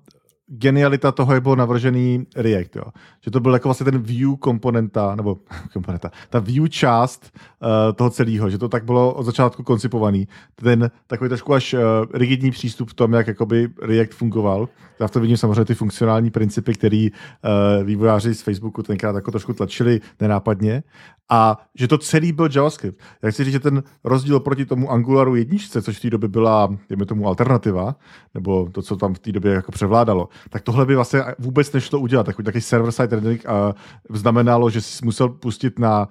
genialita toho, jak byl navržený React, jo. Že to byl jako vlastně ten view komponenta, nebo komponenta, ta view část uh, toho celého, že to tak bylo od začátku koncipovaný. Ten takový trošku až uh, rigidní přístup v tom, jak jakoby React fungoval. Já v tom vidím samozřejmě ty funkcionální principy, které uh, vývojáři z Facebooku tenkrát jako trošku tlačili nenápadně. A že to celý byl JavaScript. Já chci říct, že ten rozdíl proti tomu Angularu jedničce, což v té době byla, dejme tomu, alternativa, nebo to, co tam v té době jako převládalo, tak tohle by vlastně vůbec nešlo udělat. Takový taky server-side rendering a znamenalo, že jsi musel pustit na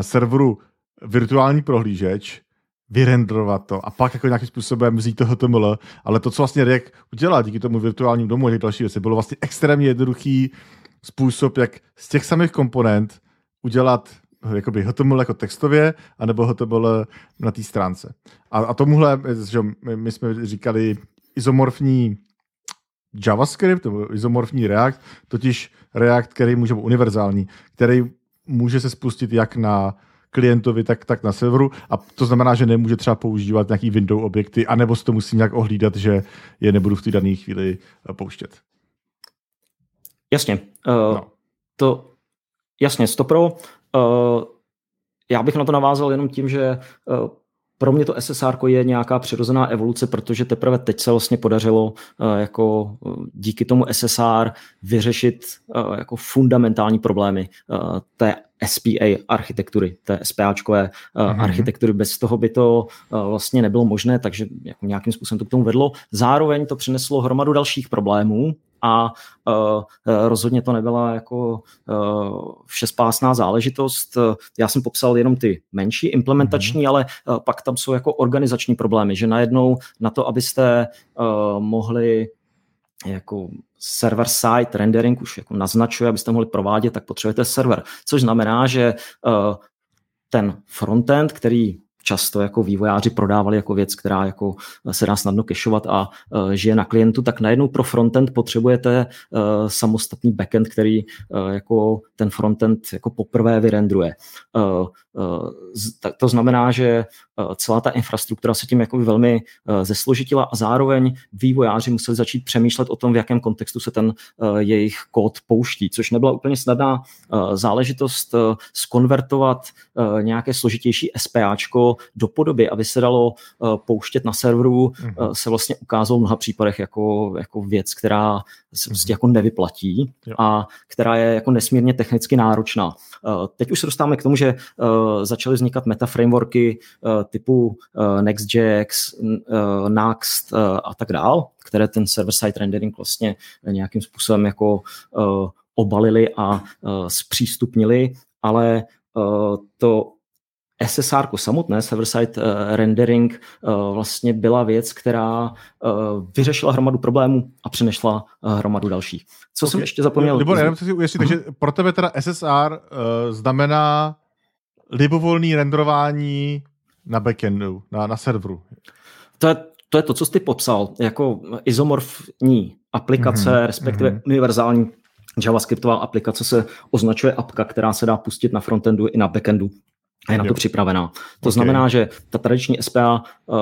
serveru virtuální prohlížeč, vyrenderovat to a pak jako nějakým způsobem vzít to HTML, ale to, co vlastně React udělal díky tomu virtuálnímu domu a těch další věci, bylo vlastně extrémně jednoduchý způsob, jak z těch samých komponent udělat jakoby HTML jako textově, anebo HTML na té stránce. A, a tomuhle, že my jsme říkali izomorfní JavaScript nebo izomorfní React, totiž React, který může být univerzální, který může se spustit jak na klientovi, tak, tak na serveru a to znamená, že nemůže třeba používat nějaký window objekty, anebo si to musí nějak ohlídat, že je nebudu v té dané chvíli eh, pouštět. Jasně. Uh, no. To, jasně, Stopro. Uh, já bych na to navázal jenom tím, že uh, pro mě to SSR je nějaká přirozená evoluce, protože teprve teď se vlastně podařilo uh, jako uh, díky tomu SSR vyřešit uh, jako fundamentální problémy té SPA architektury, té SPAčkové mm-hmm. architektury. Bez toho by to vlastně nebylo možné, takže jako nějakým způsobem to k tomu vedlo. Zároveň to přineslo hromadu dalších problémů, a uh, rozhodně to nebyla jako uh, všespásná záležitost. Já jsem popsal jenom ty menší implementační, mm-hmm. ale pak tam jsou jako organizační problémy, že najednou na to, abyste mohli jako server-side rendering už jako naznačuje, abyste mohli provádět, tak potřebujete server. Což znamená, že ten frontend, který často jako vývojáři prodávali jako věc, která jako se dá snadno kešovat a uh, žije na klientu, tak najednou pro frontend potřebujete uh, samostatný backend, který jako ten frontend jako poprvé vyrendruje. Uh, to znamená, že uh, celá ta infrastruktura se tím jako velmi uh, zesložitila a zároveň vývojáři museli začít přemýšlet o tom, v jakém kontextu se ten jejich kód pouští, což nebyla úplně snadná záležitost skonvertovat nějaké složitější SPAčko do podoby, aby se dalo pouštět na serveru, uh, se vlastně ukázalo v mnoha případech jako, jako věc, která se prostě jako nevyplatí a která je jako nesmírně technicky náročná. Teď už se dostáváme k tomu, že začaly vznikat meta frameworky uh, typu uh, Next.js, uh, Next a tak dál, které ten server-side rendering vlastně nějakým způsobem jako obalili a zpřístupnili, ale to SSR samotné, server-side rendering, vlastně byla věc, která vyřešila hromadu problémů a přinešla hromadu dalších. Co okay. jsem ještě zapomněl? Libor, jenom si ujasnit, takže pro tebe teda SSR uh, znamená libovolný renderování na backendu, na, na serveru. To je, to je to, co jsi popsal, jako izomorfní aplikace, mm-hmm. respektive mm-hmm. univerzální JavaScriptová aplikace se označuje apka, která se dá pustit na frontendu i na backendu a je na to připravená. To okay. znamená, že ta tradiční SPA uh,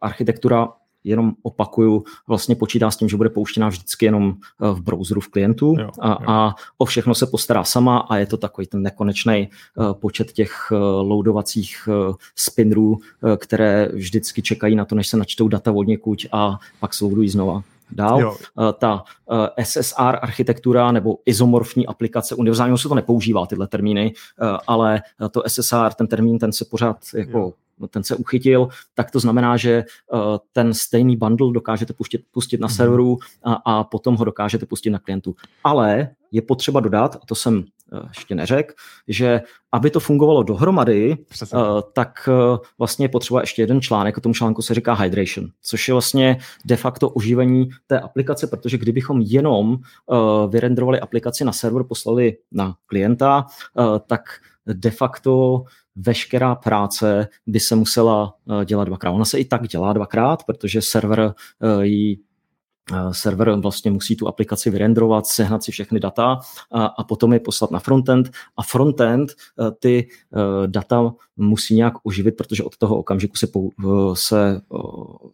architektura jenom opakuju, vlastně počítá s tím, že bude pouštěná vždycky jenom eh, v browseru v klientu jo, a, jo. a o všechno se postará sama a je to takový ten nekonečný uh, počet těch uh, loadovacích spinrů, které vždycky čekají na to, než se načtou data od někuď a pak se loadují znova dál. Jo. Eh, ta eh, SSR architektura nebo izomorfní aplikace, univerzálně se to nepoužívá, tyhle termíny, eh, ale to SSR, ten termín, ten se pořád jako jo ten se uchytil, tak to znamená, že ten stejný bundle dokážete pustit, pustit na mhm. serveru a, a potom ho dokážete pustit na klientu. Ale je potřeba dodat, a to jsem ještě neřekl, že aby to fungovalo dohromady, Přesně. tak vlastně potřebuje ještě jeden článek, o tom článku se říká hydration, což je vlastně de facto oživení té aplikace, protože kdybychom jenom vyrendrovali aplikaci na server, poslali na klienta, tak de facto veškerá práce by se musela dělat dvakrát. Ona se i tak dělá dvakrát, protože server ji server vlastně musí tu aplikaci vyrendrovat, sehnat si všechny data a, a potom je poslat na frontend a frontend e, ty e, data musí nějak oživit, protože od toho okamžiku se, pou, e, se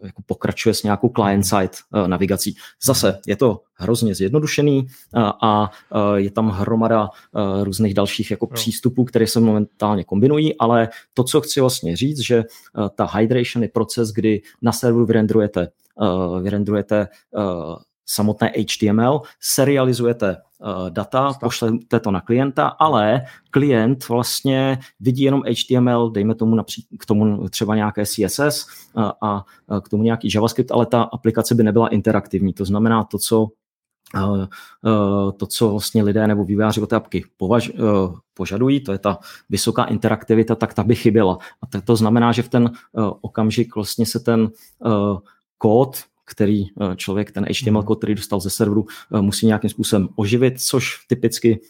jako pokračuje s nějakou client-side navigací. Zase je to hrozně zjednodušený a, a je tam hromada různých dalších jako přístupů, které se momentálně kombinují, ale to, co chci vlastně říct, že ta hydration je proces, kdy na serveru vyrendrujete uh, vyrendrujete uh, samotné HTML, serializujete uh, data, Stav. pošlete to na klienta, ale klient vlastně vidí jenom HTML, dejme tomu napří- k tomu třeba nějaké CSS a uh, k tomu nějaký JavaScript, ale ta aplikace by nebyla interaktivní. To znamená to, co to, co vlastně lidé nebo vývojáři od té apky považ, požadují, to je ta vysoká interaktivita, tak ta by chyběla. A to znamená, že v ten okamžik vlastně se ten kód, který eh, člověk, ten HTML mhm. kód, který dostal ze serveru, eh, musí nějakým způsobem oživit, což typicky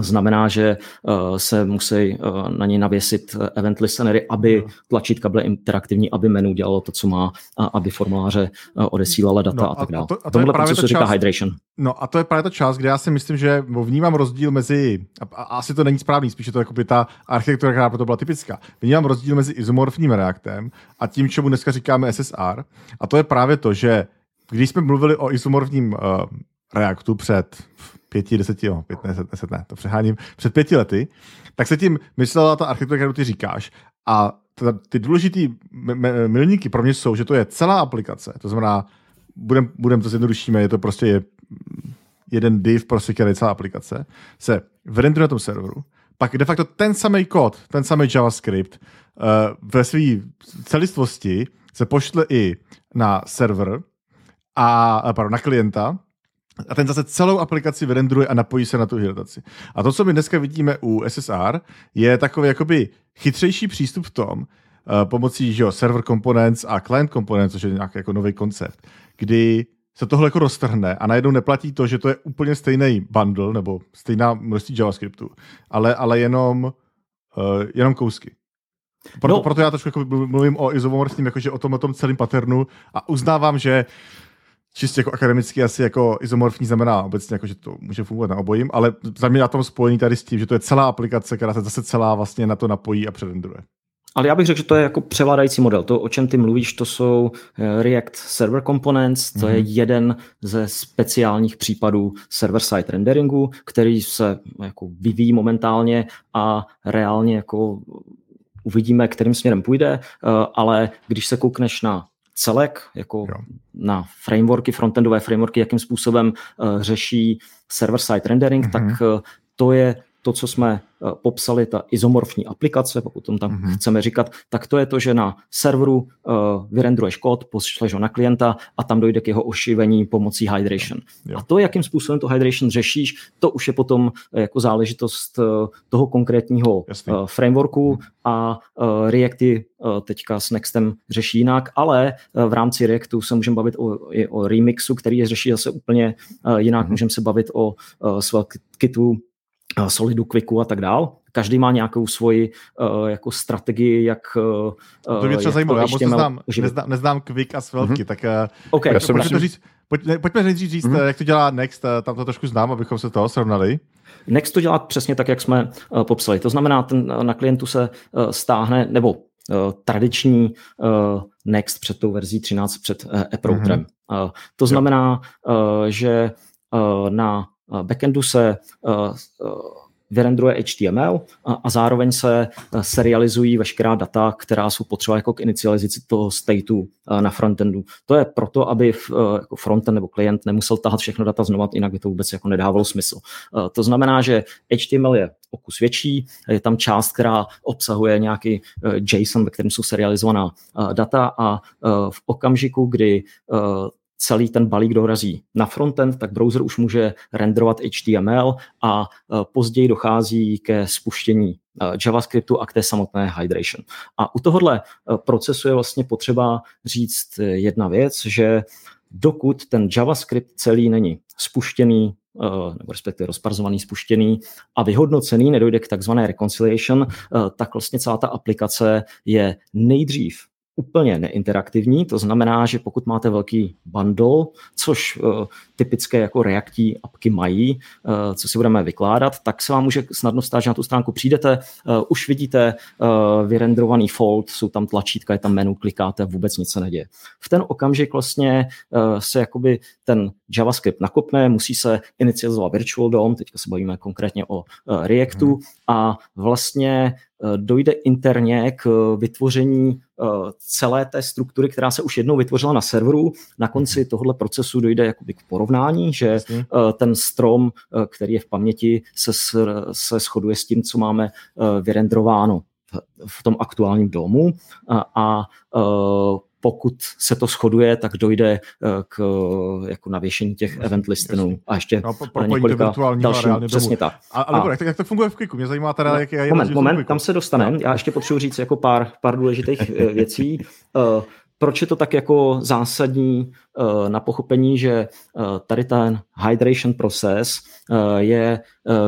znamená, že eh, se musí eh, na něj navěsit event listenery, aby tlačítka byly interaktivní, aby menu dělalo to, co má, a aby formuláře eh, odesílala data no, a tak dále. A to, a to je právě to říká část, hydration. No a to je právě ta část, kde já si myslím, že vnímám rozdíl mezi, a, a asi to není správný, spíše to jako ta architektura, která pro to byla typická. Vnímám rozdíl mezi izomorfním reaktem a tím, čemu dneska říkáme SSR. A to je právě to, že když jsme mluvili o izomorfním uh, Reactu před pěti, deseti, jo, pět, ne, deset, deset ne, to přeháním, před pěti lety, tak se tím myslela ta architektura, kterou ty říkáš. A ty důležitý milníky pro mě jsou, že to je celá aplikace, to znamená, budem, budem to zjednodušíme, je to prostě je jeden div, prostě, který je celá aplikace, se vyrenduje na tom serveru, pak de facto ten samý kód, ten samý JavaScript uh, ve své celistvosti se pošle i na server a, pardon, na klienta a ten zase celou aplikaci vyrendruje a napojí se na tu hydrataci. A to, co my dneska vidíme u SSR, je takový jakoby chytřejší přístup v tom, uh, pomocí že jo, server components a client components, což je nějaký jako nový koncept, kdy se tohle jako roztrhne a najednou neplatí to, že to je úplně stejný bundle nebo stejná množství JavaScriptu, ale, ale jenom, uh, jenom kousky. Proto, no. proto já trošku jako mluvím o izomorfním, jakože o tom, o tom celém paternu a uznávám, že čistě jako akademicky asi jako izomorfní znamená obecně, jako, že to může fungovat na obojím, ale za mě na tom spojení tady s tím, že to je celá aplikace, která se zase celá vlastně na to napojí a předendruje. Ale já bych řekl, že to je jako převládající model. To, o čem ty mluvíš, to jsou eh, React Server Components, to mm-hmm. je mhm. jeden ze speciálních případů server-side renderingu, který se jako vyvíjí momentálně a reálně jako uvidíme, kterým směrem půjde, eh, ale když se koukneš na celek, jako jo. na frameworky, frontendové frameworky, jakým způsobem uh, řeší server-side rendering, mm-hmm. tak uh, to je to, co jsme uh, popsali, ta izomorfní aplikace, pokud tom tam mm-hmm. chceme říkat, tak to je to, že na serveru uh, vyrendruješ kód, pošleš ho na klienta a tam dojde k jeho ošivení pomocí hydration. Jo. A to, jakým způsobem to hydration řešíš, to už je potom uh, jako záležitost uh, toho konkrétního uh, frameworku mm-hmm. a uh, Reacty uh, teďka s Nextem řeší jinak, ale uh, v rámci Reactu se můžeme bavit o, i o remixu, který je řeší zase úplně uh, jinak. Mm-hmm. Můžeme se bavit o uh, Swellkitu, Eh, Solidu, Quicku a tak dál. Každý má nějakou svoji uh, jako strategii, jak uh, To mě třeba zajímalo, já moc neznám, neznám, neznám Quick a Svelte, mm-hmm. tak uh, okay. pojďme, pojďme, to říct, pojďme, pojďme nejdřív říct, mm-hmm. jak to dělá Next, tam to trošku znám, abychom se toho srovnali. Next to dělá přesně tak, jak jsme uh, popsali. To znamená, ten, na klientu se uh, stáhne, nebo uh, tradiční uh, Next před tou verzí 13 před uh, approachem. Mm-hmm. Uh, to znamená, uh, že uh, na backendu se vyrendruje HTML a, zároveň se serializují veškerá data, která jsou potřeba jako k inicializaci toho stateu na frontendu. To je proto, aby jako frontend nebo klient nemusel tahat všechno data znova, jinak by to vůbec jako nedávalo smysl. To znamená, že HTML je o kus větší, je tam část, která obsahuje nějaký JSON, ve kterém jsou serializovaná data a v okamžiku, kdy celý ten balík dorazí na frontend, tak browser už může renderovat HTML a později dochází ke spuštění JavaScriptu a k té samotné hydration. A u tohohle procesu je vlastně potřeba říct jedna věc, že dokud ten JavaScript celý není spuštěný, nebo respektive rozparzovaný, spuštěný a vyhodnocený, nedojde k takzvané reconciliation, tak vlastně celá ta aplikace je nejdřív úplně neinteraktivní, to znamená, že pokud máte velký bundle, což uh, typické jako reaktí apky mají, uh, co si budeme vykládat, tak se vám může snadno stát, že na tu stránku přijdete, uh, už vidíte vyrendrovaný fold, jsou tam tlačítka, je tam menu, klikáte, vůbec nic se neděje. V ten okamžik vlastně se jakoby ten JavaScript nakopne, musí se inicializovat Virtual DOM, teďka se bavíme konkrétně o uh, Reactu hmm. a vlastně uh, dojde interně k vytvoření Eh, celé té struktury, která se už jednou vytvořila na serveru. Na konci tohoto procesu dojde jakoby k porovnání, že. Eh, ten strom, eh, který je v paměti, se, se shoduje s tím, co máme vyrendrováno v tom aktuálním domu a, a pokud se to shoduje, tak dojde eh, k jako navěšení těch event listenů a ještě no, po, několika dalším, přesně tak. A, ale a, jak, jak to funguje v Kviku? Mě zajímá teda, jak je Moment, moment, tam se dostaneme. Já ještě potřebuji říct jako pár, pár důležitých eh, věcí. Proč je to tak jako zásadní uh, na pochopení, že uh, tady ten hydration proces uh, je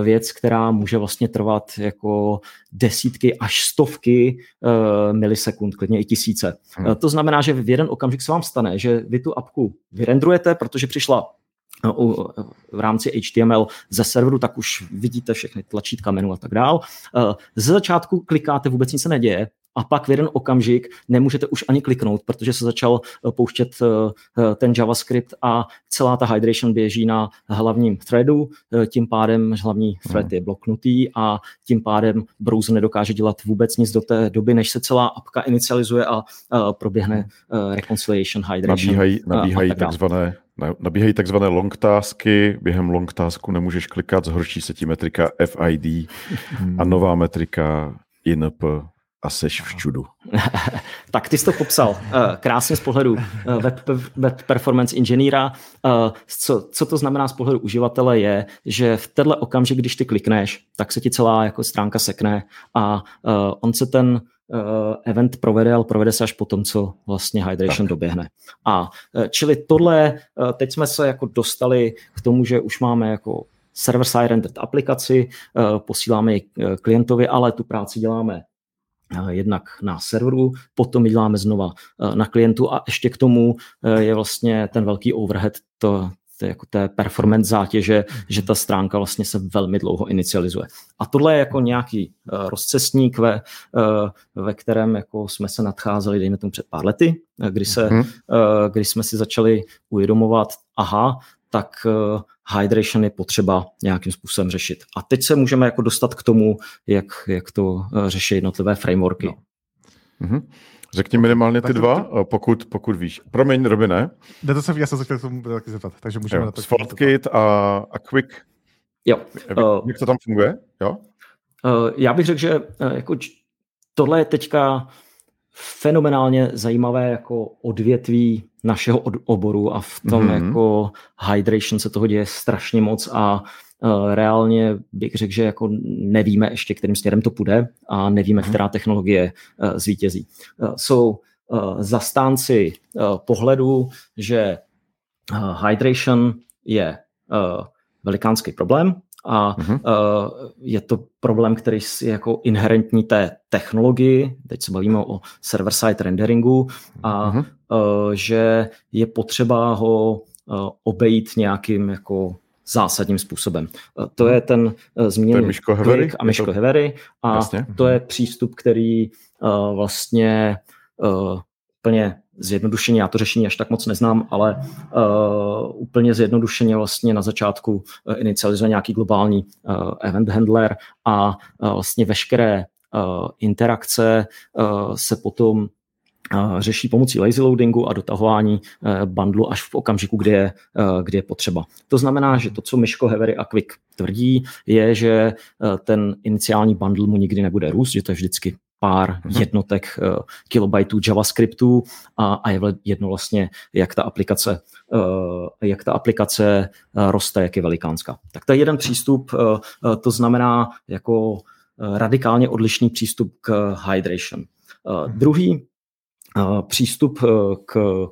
věc, která může vlastně trvat jako desítky až stovky milisekund, klidně i tisíce. Hmm. To znamená, že v jeden okamžik se vám stane, že vy tu apku vyrendrujete, protože přišla v rámci HTML ze serveru, tak už vidíte všechny tlačítka, menu a tak dál. Ze začátku klikáte, vůbec nic se neděje, a pak v jeden okamžik nemůžete už ani kliknout, protože se začal eh, pouštět eh, eh, ten JavaScript a celá ta hydration běží na hlavním threadu, tím pádem hlavní thread hmm. je bloknutý a tím pádem browser nedokáže dělat vůbec nic do té doby, než se celá apka inicializuje a proběhne reconciliation, hydration. Nabíhají, nabíhají tak takzvané Nabíhají takzvané long tasky, během long tasku nemůžeš klikat, zhorší se ti metrika FID a nová metrika INP a seš v čudu. tak ty jsi to popsal eh, krásně z pohledu eh, web, web performance inženýra. Eh, co, co to znamená z pohledu uživatele je, že v tenhle okamžik, když ty klikneš, tak se ti celá jako stránka sekne a on se ten event provede, ale provede se až po tom, co vlastně hydration tak. doběhne. A čili tohle, teď jsme se jako dostali k tomu, že už máme jako server-side rendered aplikaci, posíláme ji klientovi, ale tu práci děláme jednak na serveru, potom ji děláme znova eh, na klientu a ještě k tomu eh, je vlastně ten velký overhead, to, to jako té performance zátěže, že ta stránka vlastně se velmi dlouho inicializuje. A tohle je jako nějaký rozcestník, ve, ve kterém jako jsme se nadcházeli, dejme tomu před pár lety, kdy, se, hmm. kdy jsme si začali uvědomovat, aha, tak hydration je potřeba nějakým způsobem řešit. A teď se můžeme jako dostat k tomu, jak, jak to eh, řeší jednotlivé frameworky. No. Mm-hmm. Řekni minimálně ty dva, to... pokud, pokud víš. Promiň, Robine. Ne, to jsem, já jsem se chtěl k tomu taky zeptat, takže můžeme jo, na to. Sfotkit a, a Quick. Jo. Jak, uh, jak to tam funguje? Jo? Uh, já bych řekl, že uh, jako tohle je teďka fenomenálně zajímavé jako odvětví našeho oboru a v tom mm-hmm. jako hydration se toho děje strašně moc a uh, reálně bych řekl, že jako nevíme ještě, kterým směrem to půjde a nevíme, mm-hmm. která technologie uh, zvítězí. Uh, jsou zastánci pohledu, že hydration je velikánský problém, a uh, je to problém, který je jako inherentní té technologii, teď se bavíme o server-side renderingu, a uh-huh. uh, že je potřeba ho uh, obejít nějakým jako zásadním způsobem. Uh, to je ten uh, zmíněný Miško Hevery, a Miško to... Hevery a Jasně. to je přístup, který uh, vlastně uh, plně zjednodušeně, já to řešení až tak moc neznám, ale uh, úplně zjednodušeně vlastně na začátku uh, inicializuje nějaký globální uh, event handler a uh, vlastně veškeré uh, interakce uh, se potom řeší pomocí lazy loadingu a dotahování bundlu až v okamžiku, kdy je, kdy je potřeba. To znamená, že to, co Miško, Hevery a Quick tvrdí, je, že ten iniciální bundle mu nikdy nebude růst, že to je vždycky pár mm-hmm. jednotek uh, kilobajtů JavaScriptu a, a je jedno vlastně, jak ta aplikace, uh, jak ta aplikace uh, roste, jak je velikánská. Tak to je jeden přístup, uh, uh, to znamená jako uh, radikálně odlišný přístup k hydration. Uh, mm-hmm. Druhý uh, přístup k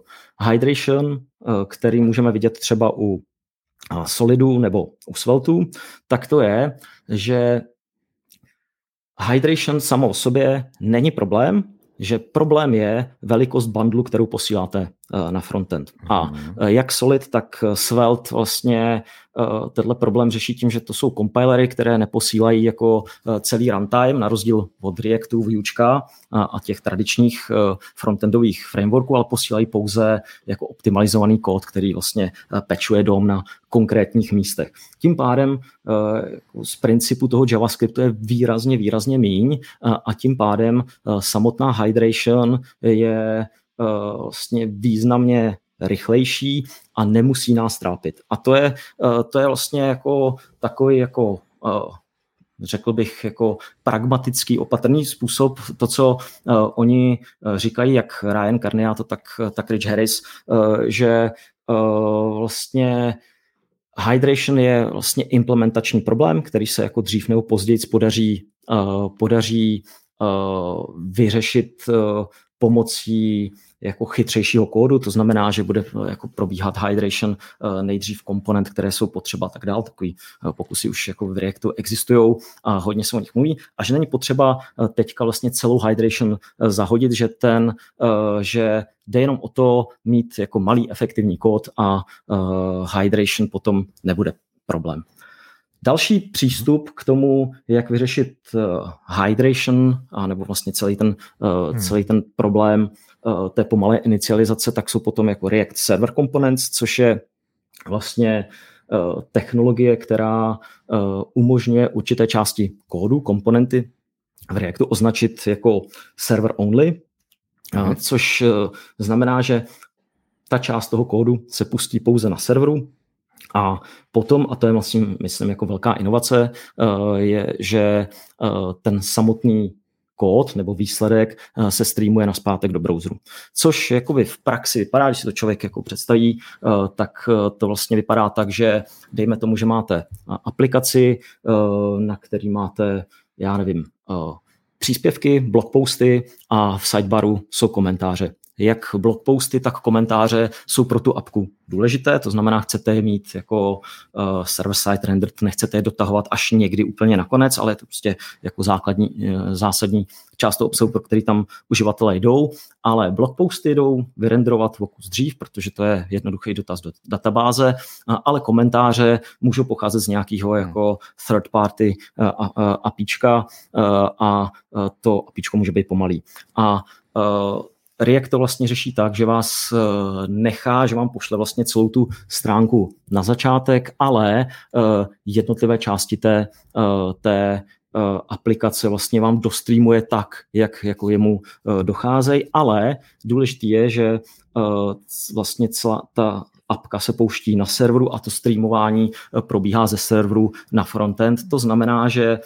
hydration, uh, který můžeme vidět třeba u solidu nebo u sveltu, tak to je, že hydration samo o sobě není problém, že problém je velikost bundlu, kterou posíláte na frontend. A mhm. eh, jak Solid, tak Svelte vlastně Eh, tenhle problém řeší tím, že to jsou compilery, které neposílají jako eh, celý runtime, na rozdíl od Reactu, Vuečka a těch tradičních eh, frontendových frameworků, ale posílají pouze jako optimalizovaný kód, který vlastně pečuje dom na konkrétních místech. Tím pádem z principu toho JavaScriptu je výrazně, výrazně míň a tím pádem samotná hydration je vlastně významně rychlejší a nemusí nás trápit. A to je, eh, to je vlastně jako takový jako eh, řekl bych, jako pragmatický, opatrný způsob, to, co uh, oni říkají, jak Ryan Carniato, tak, tak Rich Harris, uh, že uh, vlastně hydration je vlastně implementační problém, který se jako dřív nebo později podaří, uh, podaří uh, vyřešit uh, pomocí jako chytřejšího kódu, to znamená, že bude eh, jako probíhat hydration eh, nejdřív komponent, které jsou potřeba a tak dál. Takový eh, pokusy už jako v Reactu existují a hodně se o nich mluví a že není potřeba teďka vlastně celou hydration zahodit, že ten, že jde jenom o to mít jako malý efektivní kód a hydration potom nebude problém. Další přístup k tomu, jak vyřešit hydration, a nebo vlastně celý ten, hmm. celý ten problém Eh, té pomalé inicializace, tak jsou potom jako React Server Components, což je vlastně eh, technologie, která eh, umožňuje určité části kódu, komponenty v Reactu označit jako server only, mhm. což znamená, že ta část toho kódu se pustí pouze na serveru, a potom, a to je vlastně, myslím, jako velká inovace, je, že ten samotný kód nebo výsledek eh, se streamuje na zpátek do browseru. Což jakoby v praxi vypadá, když si to člověk jako představí, eh, tak eh, to vlastně vypadá tak, že dejme tomu, že máte aplikaci, na který máte, já nevím, příspěvky, blogposty a v sidebaru jsou komentáře jak blogposty, tak komentáře jsou pro tu apku důležité, to znamená, chcete je mít jako uh, server-side rendered, nechcete je dotahovat až někdy úplně nakonec, ale je to prostě jako základní, uh, zásadní část toho obsahu, pro který tam uživatelé jdou, ale blogposty jdou vyrenderovat v okus dřív, protože to je jednoduchý dotaz do databáze, uh, ale komentáře můžou pocházet z nějakého hmm. jako third party uh, uh, apíčka uh, a to apíčko může být pomalý. A uh, React to vlastně řeší tak, že vás eh, nechá, že vám pošle vlastně celou tu stránku na začátek, ale eh, jednotlivé části té, eh, té aplikace vlastně vám dostreamuje tak, jak jako jemu docházejí, ale důležitý je, že vlastně celá ta apka se pouští na serveru a to streamování probíhá ze serveru na frontend. To znamená, že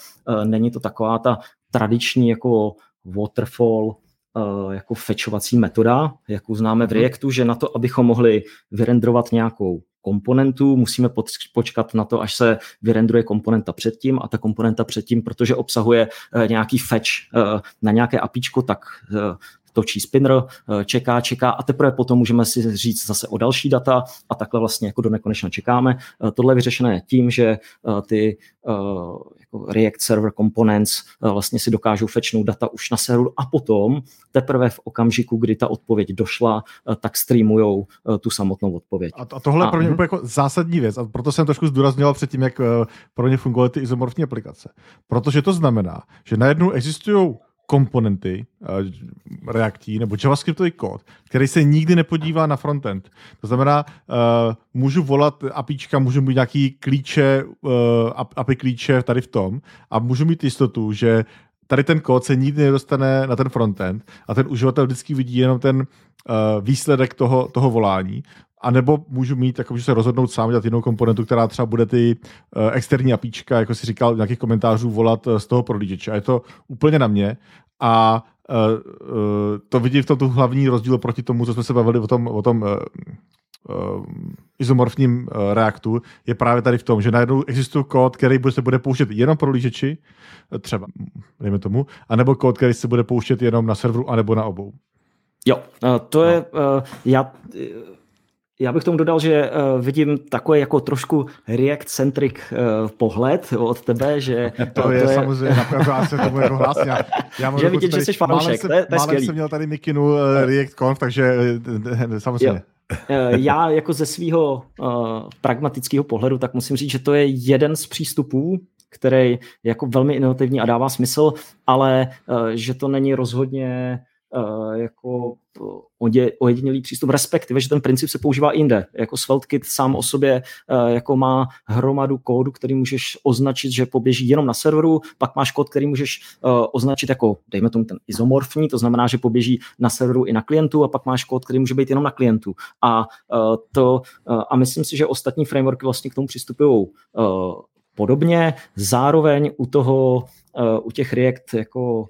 není to taková ta tradiční jako waterfall jako fetchovací metoda, jak známe v mhm. Reactu, že na to, abychom mohli vyrendrovat nějakou komponentu, musíme počkat na to, až se vyrendruje komponenta předtím a ta komponenta předtím, protože obsahuje uh, nějaký fetch uh, na nějaké apíčko, tak točí spinner, eh, čeká, čeká a teprve potom můžeme si říct zase o další data a takhle vlastně jako do nekonečna čekáme. Eh, tohle je vyřešené tím, že eh, ty jako React Server Components vlastně si dokážou fetchnout data už na serveru a potom teprve v okamžiku, kdy ta odpověď došla, tak streamujou tu samotnou odpověď. A tohle je pro mě úplně jako zásadní věc a proto jsem trošku zdůraznil předtím, jak pro ně fungovaly ty izomorfní aplikace. Protože to znamená, že najednou existují komponenty uh, reaktí nebo javascriptový kód, který se nikdy nepodívá na frontend. To znamená, uh, můžu volat APIčka, můžu mít nějaký klíče, uh, API klíče tady v tom a můžu mít jistotu, že tady ten kód se nikdy nedostane na ten frontend a ten uživatel vždycky vidí jenom ten uh, výsledek toho, toho volání a nebo můžu mít, jako, že se rozhodnout sám dělat jinou komponentu, která třeba bude ty uh, externí apíčka, jako si říkal, nějakých komentářů volat uh, z toho prohlížeče. A je to úplně na mě. a uh, uh, to vidí v tom tu hlavní rozdíl proti tomu, co jsme se bavili o tom, o tom uh, izomorfním uh, reaktu, je právě tady v tom, že najednou existuje kód, který se bude pouštět jenom pro lížeči, třeba, dejme tomu, anebo kód, který se bude pouštět jenom na serveru, anebo na obou. Jo, to je, no. já já bych tomu dodal, že uh, vidím takový jako trošku React-centric uh, pohled od tebe, že... To, to je, to je samozřejmě, já se tomu jako. Já, já že vidět, že jsi fanoušek, to je, to je skvělý. jsem měl tady Mikinu uh, React Conf, takže samozřejmě. Jo. Já jako ze svého uh, pragmatického pohledu, tak musím říct, že to je jeden z přístupů, který je jako velmi inovativní a dává smysl, ale uh, že to není rozhodně uh, jako ojedinělý přístup, respektive, že ten princip se používá jinde. Jako SvelteKit sám o sobě eh, jako má hromadu kódu, který můžeš označit, že poběží jenom na serveru, pak máš kód, který můžeš eh, označit jako, dejme tomu ten izomorfní, to znamená, že poběží na serveru i na klientu a pak máš kód, který může být jenom na klientu. A, eh, to, a myslím si, že ostatní frameworky vlastně k tomu přistupují podobně. Zároveň u toho, u těch React jako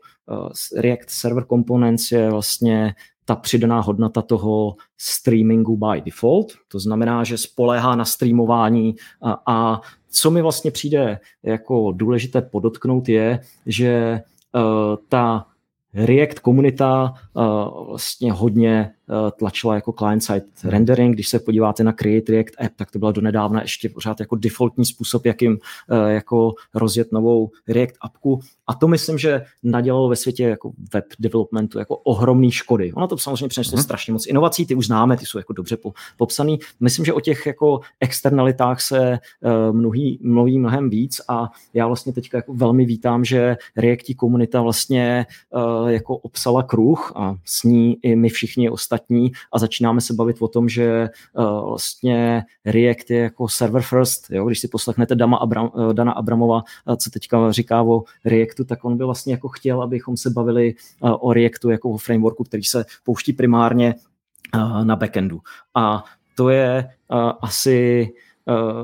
React Server Components je vlastně ta přidaná hodnota toho streamingu by default. To znamená, že spoléhá na streamování a, a co mi vlastně přijde jako důležité podotknout je, že uh, ta React komunita uh, vlastně hodně uh, tlačila jako client-side rendering. Když se podíváte na Create React App, tak to byla donedávna ještě pořád jako defaultní způsob, jakým uh, jako rozjet novou React appku. A to myslím, že nadělalo ve světě jako web developmentu jako ohromný škody. Ono to samozřejmě přineslo hmm. strašně moc inovací, ty už známe, ty jsou jako dobře po, popsaný. Myslím, že o těch jako externalitách se uh, mluví, mluví mnohem víc a já vlastně teďka jako velmi vítám, že Reactí komunita vlastně uh, jako obsala kruh a s ní i my všichni ostatní a začínáme se bavit o tom, že uh, vlastně React je jako server first, jo? když si poslechnete Dama Abram, uh, Dana Abramova, uh, co teďka říká o Reactu, tak on by vlastně jako chtěl, abychom se bavili o Reactu jako o frameworku, který se pouští primárně na backendu. A to je asi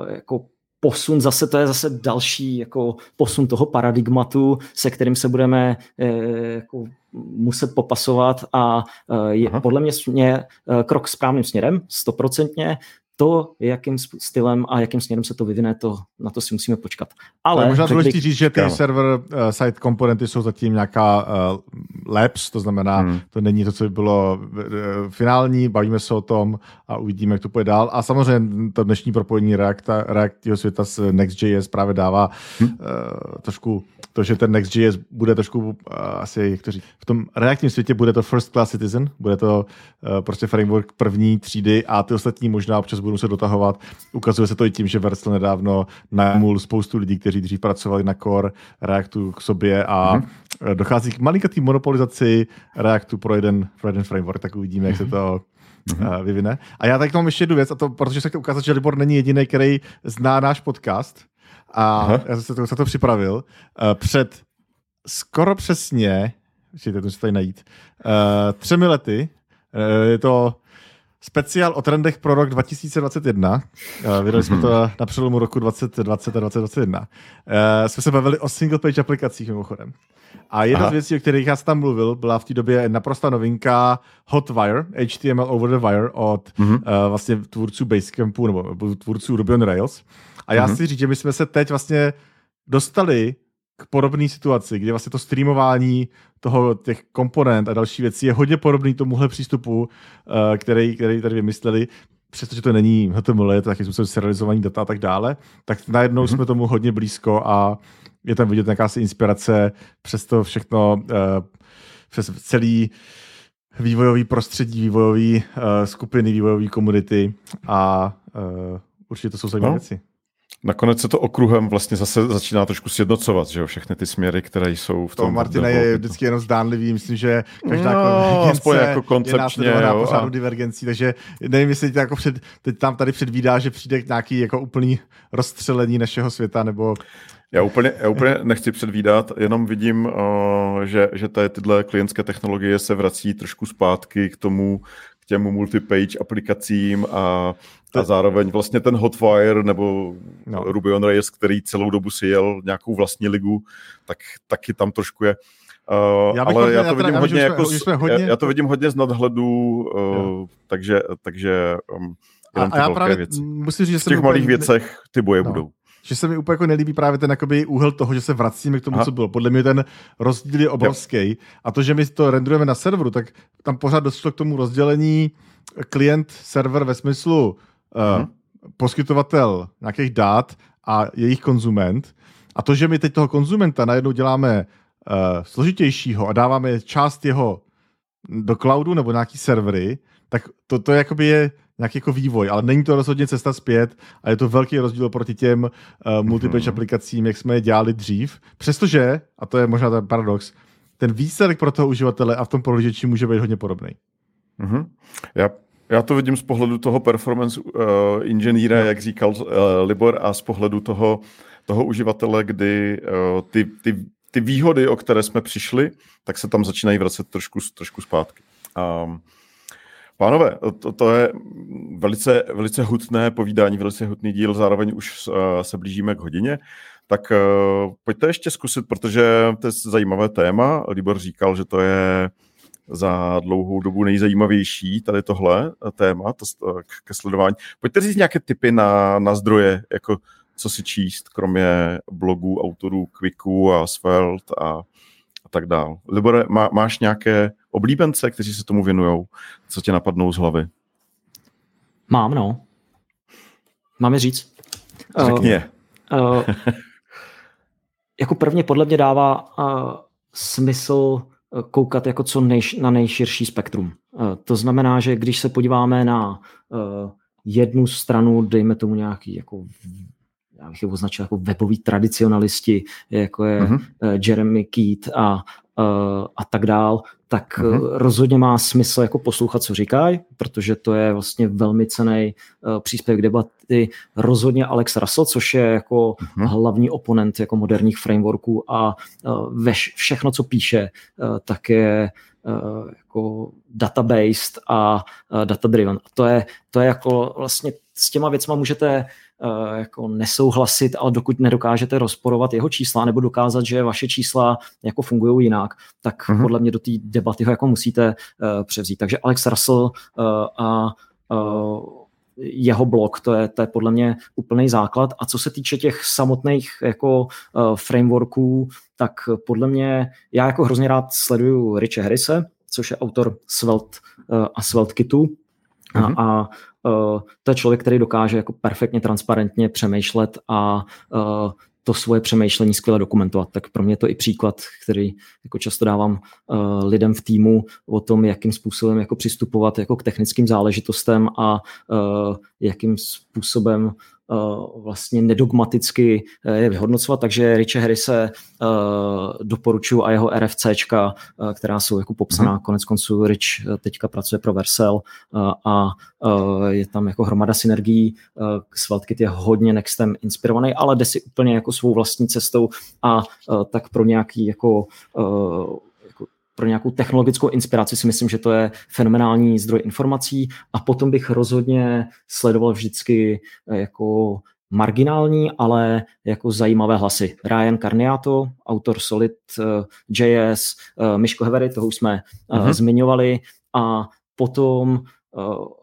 jako posun, zase to je zase další jako posun toho paradigmatu, se kterým se budeme eh, jako muset popasovat a eh, je Aha. podle mě, mě eh, krok správným směrem, stoprocentně, to, jakým stylem a jakým směrem se to vyvine, to, na to si musíme počkat. Ale možná důležité říct, že ty no. server uh, side komponenty jsou zatím nějaká uh, labs, to znamená, hmm. to není to, co by bylo uh, finální, bavíme se o tom a uvidíme, jak to půjde dál. A samozřejmě to dnešní propojení Reacta, Reactního světa s Next.js právě dává hmm. uh, trošku to, že ten Next.js bude trošku uh, asi, jak to říct, v tom reaktním světě bude to first class citizen, bude to uh, prostě framework první třídy a ty ostatní možná občas budou se dotahovat. Ukazuje se to i tím, že Vercel nedávno najmul spoustu lidí, kteří dřív pracovali na core Reactu k sobě a mm-hmm. dochází k malinkatý monopolizaci Reactu pro jeden, pro jeden framework, tak uvidíme, mm-hmm. jak se mhm. to mm-hmm. vyvine. A já tady mám ještě jednu věc, a to, protože se chci ukázat, že Libor není jediný, který zná náš podcast, a Aha. já jsem se to, se to připravil. Uh, před skoro přesně, ještě to si tady najít, uh, třemi lety, uh, je to speciál o trendech pro rok 2021. Uh, vydali jsme to na přelomu roku 2020 a 2021. Uh, jsme se bavili o single page aplikacích mimochodem. A jedna Aha. z věcí, o kterých já jsem tam mluvil, byla v té době naprosta novinka Hotwire, HTML over the wire od mm-hmm. uh, vlastně tvůrců Basecampu nebo tvůrců Ruby on Rails. A já mm-hmm. si říct, že my jsme se teď vlastně dostali k podobné situaci, kdy vlastně to streamování toho, těch komponent a další věcí je hodně podobný tomuhle přístupu, uh, který, který tady vymysleli, přestože to není HTML, je to taky způsob serializovaný data a tak dále, tak najednou mm-hmm. jsme tomu hodně blízko a je tam vidět jakási inspirace přes to všechno, uh, přes celý vývojový prostředí, vývojový uh, skupiny, vývojové komunity a určitě to jsou zajímavé no. věci. Nakonec se to okruhem vlastně zase začíná trošku sjednocovat, že jo, všechny ty směry, které jsou v tom. To Martina je vždycky jenom zdánlivý, myslím, že každá no, aspoň jako koncepčně, je jo, pořádu a... divergencí, takže nevím, jestli jako před, teď tam tady předvídá, že přijde k nějaký jako úplný rozstřelení našeho světa, nebo já úplně, já úplně nechci předvídat, jenom vidím, uh, že, že tady tyhle klientské technologie se vrací trošku zpátky k tomu, těm multipage aplikacím a a zároveň vlastně ten Hotwire nebo no. Ruby on Rails, který celou dobu si jel nějakou vlastní ligu, tak taky tam trošku je. Uh, já ale já to vidím hodně jako jsme, hodně... Já, já to vidím hodně z nadhledu, uh, takže, takže um, a, a já právě věci. musím říct, že v těch malých úplně... věcech ty boje no. budou. Že se mi úplně jako nelíbí právě ten jakoby úhel toho, že se vracíme k tomu, Aha. co bylo. Podle mě ten rozdíl je obrovský. Jo. A to, že my to renderujeme na serveru, tak tam pořád došlo k tomu rozdělení klient-server ve smyslu uh, poskytovatel nějakých dát a jejich konzument. A to, že my teď toho konzumenta najednou děláme uh, složitějšího a dáváme část jeho do cloudu nebo nějaký servery, tak to, to jakoby je nějaký jako vývoj, ale není to rozhodně cesta zpět a je to velký rozdíl proti těm uh, multipage mm-hmm. aplikacím, jak jsme je dělali dřív. Přestože, a to je možná ten paradox, ten výsledek pro toho uživatele a v tom prohlížeči může být hodně podobný. Mm-hmm. Já, já to vidím z pohledu toho performance uh, inženýra, no. jak říkal uh, Libor, a z pohledu toho, toho uživatele, kdy uh, ty, ty, ty výhody, o které jsme přišli, tak se tam začínají vracet trošku, trošku zpátky. Um, Pánové, to, to je velice, velice hutné povídání, velice hutný díl, zároveň už se blížíme k hodině. Tak uh, pojďte ještě zkusit, protože to je zajímavé téma. Libor říkal, že to je za dlouhou dobu nejzajímavější tady tohle téma to, ke sledování. Pojďte říct nějaké typy na, na zdroje, jako co si číst, kromě blogů autorů Quicku a Svelte a, a tak dál. Libore, má, máš nějaké oblíbence, kteří se tomu věnují? Co tě napadnou z hlavy? Mám, no. Máme říct? Řekni uh, uh, jako prvně podle mě dává uh, smysl koukat jako co nejš, na nejširší spektrum. Uh, to znamená, že když se podíváme na uh, jednu stranu, dejme tomu nějaký jako já bych je označil jako webový tradicionalisti, jako je uh-huh. Jeremy Keat a a tak dál, tak uh-huh. rozhodně má smysl jako poslouchat, co říkají, protože to je vlastně velmi cený uh, příspěvek debaty. Rozhodně Alex Russell, což je jako uh-huh. hlavní oponent jako moderních frameworků a uh, veš, všechno, co píše, uh, tak je uh, jako databased a uh, data driven. To je, to je jako vlastně s těma věcma můžete Eh, jako nesouhlasit, ale dokud nedokážete rozporovat jeho čísla nebo dokázat, že vaše čísla jako fungují jinak, tak uh-huh. podle mě do té debaty ho jako musíte uh, převzít. Takže Alex Russell uh, a uh, jeho blog, to je, to je podle mě úplný základ. A co se týče těch samotných jako uh, frameworků, tak podle mě, já jako hrozně rád sleduju Riche Harrise, což je autor Svelte uh, a Svelte Kitu, A, a uh, to je člověk, který dokáže jako perfektně transparentně přemýšlet a uh, to svoje přemýšlení skvěle dokumentovat. Tak pro mě je to i příklad, který jako často dávám uh, lidem v týmu o tom, jakým způsobem jako přistupovat jako k technickým záležitostem a uh, jakým způsobem uh, vlastně nedogmaticky uh, je vyhodnocovat, takže Riche Harry se uh, doporučuju a jeho RFCčka, která jsou jako popsaná, mm-hmm. konec konců Rich teďka pracuje pro Versel a je tam jako hromada synergií, Svaltkit je hodně Nextem inspirovaný, ale jde si úplně jako svou vlastní cestou a tak pro nějaký jako pro nějakou technologickou inspiraci si myslím, že to je fenomenální zdroj informací a potom bych rozhodně sledoval vždycky eh, jako marginální, ale jako zajímavé hlasy. Ryan Carniato, autor Solid eh, JS, eh, Miško Hevery, toho už jsme uh, uh-huh. zmiňovali a potom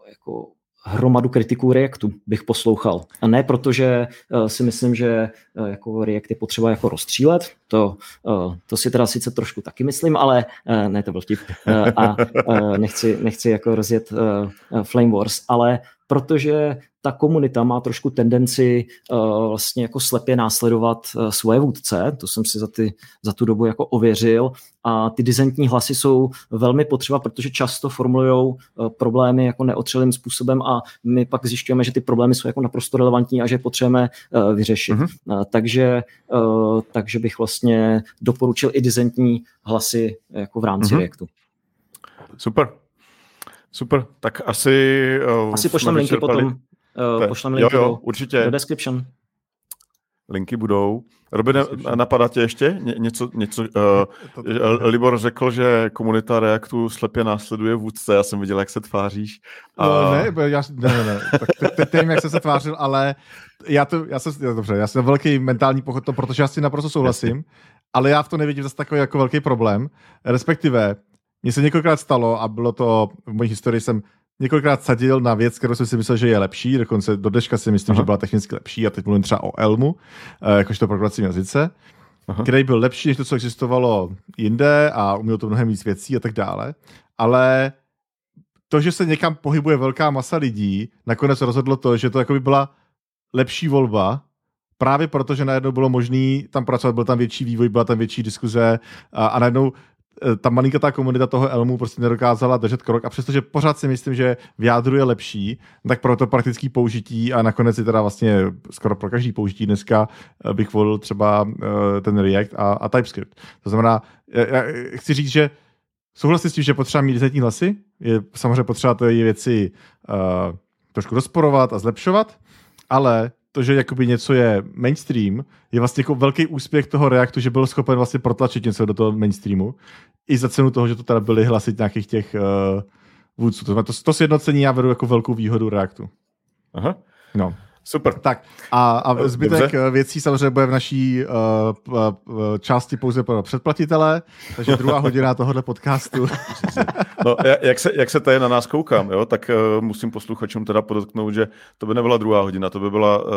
jako hromadu kritiků Reactu bych poslouchal. A ne proto, že uh, si myslím, že uh, jako React je potřeba jako rozstřílet, to, uh, to si teda sice trošku taky myslím, ale uh, ne, to byl vtip. Uh, a nechci, nechci jako rozjet Flame Wars, ale protože ta komunita má trošku tendenci uh, vlastně jako slepě následovat uh, svoje vůdce, to jsem si za, ty, za tu dobu jako ověřil a ty dizentní hlasy jsou velmi potřeba, protože často formulují uh, problémy jako neotřelým způsobem a my pak zjišťujeme, že ty problémy jsou jako naprosto relevantní a že je potřebujeme uh, vyřešit. Uh-huh. Uh, takže, uh, takže bych vlastně doporučil i dizentní hlasy jako v rámci uh-huh. Reactu. Super, Super, tak asi... Uh, asi pošlem linky potom. Uh, pošlem linky jo, jo, určitě. do description. Linky budou. Robine, napadá tě ještě Ně, něco? něco uh, Libor řekl, že komunita Reactu slepě následuje vůdce. Já jsem viděl, jak se tváříš. A... No, ne, já, ne, ne, ne. Tak teď nevím, jak jsem se tvářil, ale já to, já jsem, dobře, já jsem velký mentální pochod, protože já si naprosto souhlasím. ale já v tom nevidím zase takový jako velký problém. Respektive, mně se několikrát stalo a bylo to v mojí historii jsem několikrát sadil na věc, kterou jsem si myslel, že je lepší, dokonce do dneška si myslím, Aha. že byla technicky lepší a teď mluvím třeba o Elmu, eh, jakožto programovacím jazyce, Aha. který byl lepší než to, co existovalo jinde a uměl to mnohem víc věcí a tak dále, ale to, že se někam pohybuje velká masa lidí, nakonec rozhodlo to, že to jako by byla lepší volba, právě proto, že najednou bylo možné tam pracovat, byl tam větší vývoj, byla tam větší diskuze a, a najednou ta malinkatá komunita toho Elmu prostě nedokázala držet krok a přestože pořád si myslím, že v jádru je lepší, tak pro to praktický použití a nakonec je teda vlastně skoro pro každý použití dneska eh, bych volil třeba eh, ten React a, a TypeScript. To znamená, já chci říct, že souhlasím s tím, že potřeba mít desetní hlasy, je samozřejmě potřeba ty věci uh, trošku rozporovat a zlepšovat, ale to, že jakoby něco je mainstream, je vlastně jako velký úspěch toho Reactu, že byl schopen vlastně protlačit něco do toho mainstreamu. I za cenu toho, že to teda byly hlasy nějakých těch uh, vůdců. To, to, to sjednocení já vedu jako velkou výhodu Reactu. Aha. No. Super. Tak a, a zbytek Dobře. Eh, věcí samozřejmě bude v naší uh, uh, části pouze pro předplatitele, takže druhá hodina tohohle podcastu. no, jak, se, jak se tady na nás koukám, jo, tak uh, musím posluchačům teda podotknout, že to by nebyla druhá hodina, to by byla uh,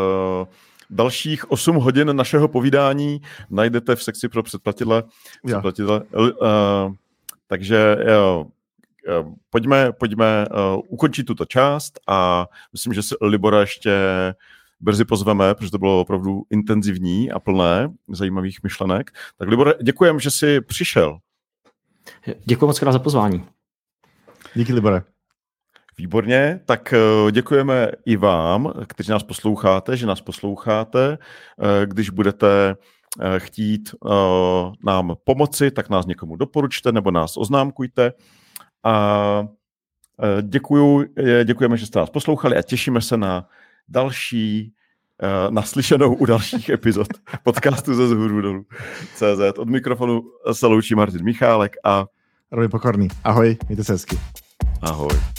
dalších 8 hodin našeho povídání najdete v sekci pro předplatitele. předplatitele. Uh, takže jo, pojďme, pojďme uh, ukončit tuto část a myslím, že se Libora ještě brzy pozveme, protože to bylo opravdu intenzivní a plné zajímavých myšlenek. Tak Libore, děkujem, že jsi přišel. Děkuji moc krát za pozvání. Díky, Libore. Výborně, tak eh, děkujeme i vám, kteří nás posloucháte, že nás posloucháte. Eh, když budete chtít nám pomoci, tak nás někomu doporučte nebo nás oznámkujte. A e, děkuju, děkujeme, že jste nás poslouchali a těšíme se na další e, naslyšenou u dalších epizod podcastu ze zhůru dolů CZ. Od mikrofonu se loučí Martin Michálek a Robin Pokorný. Ahoj, mějte se hezky. Ahoj.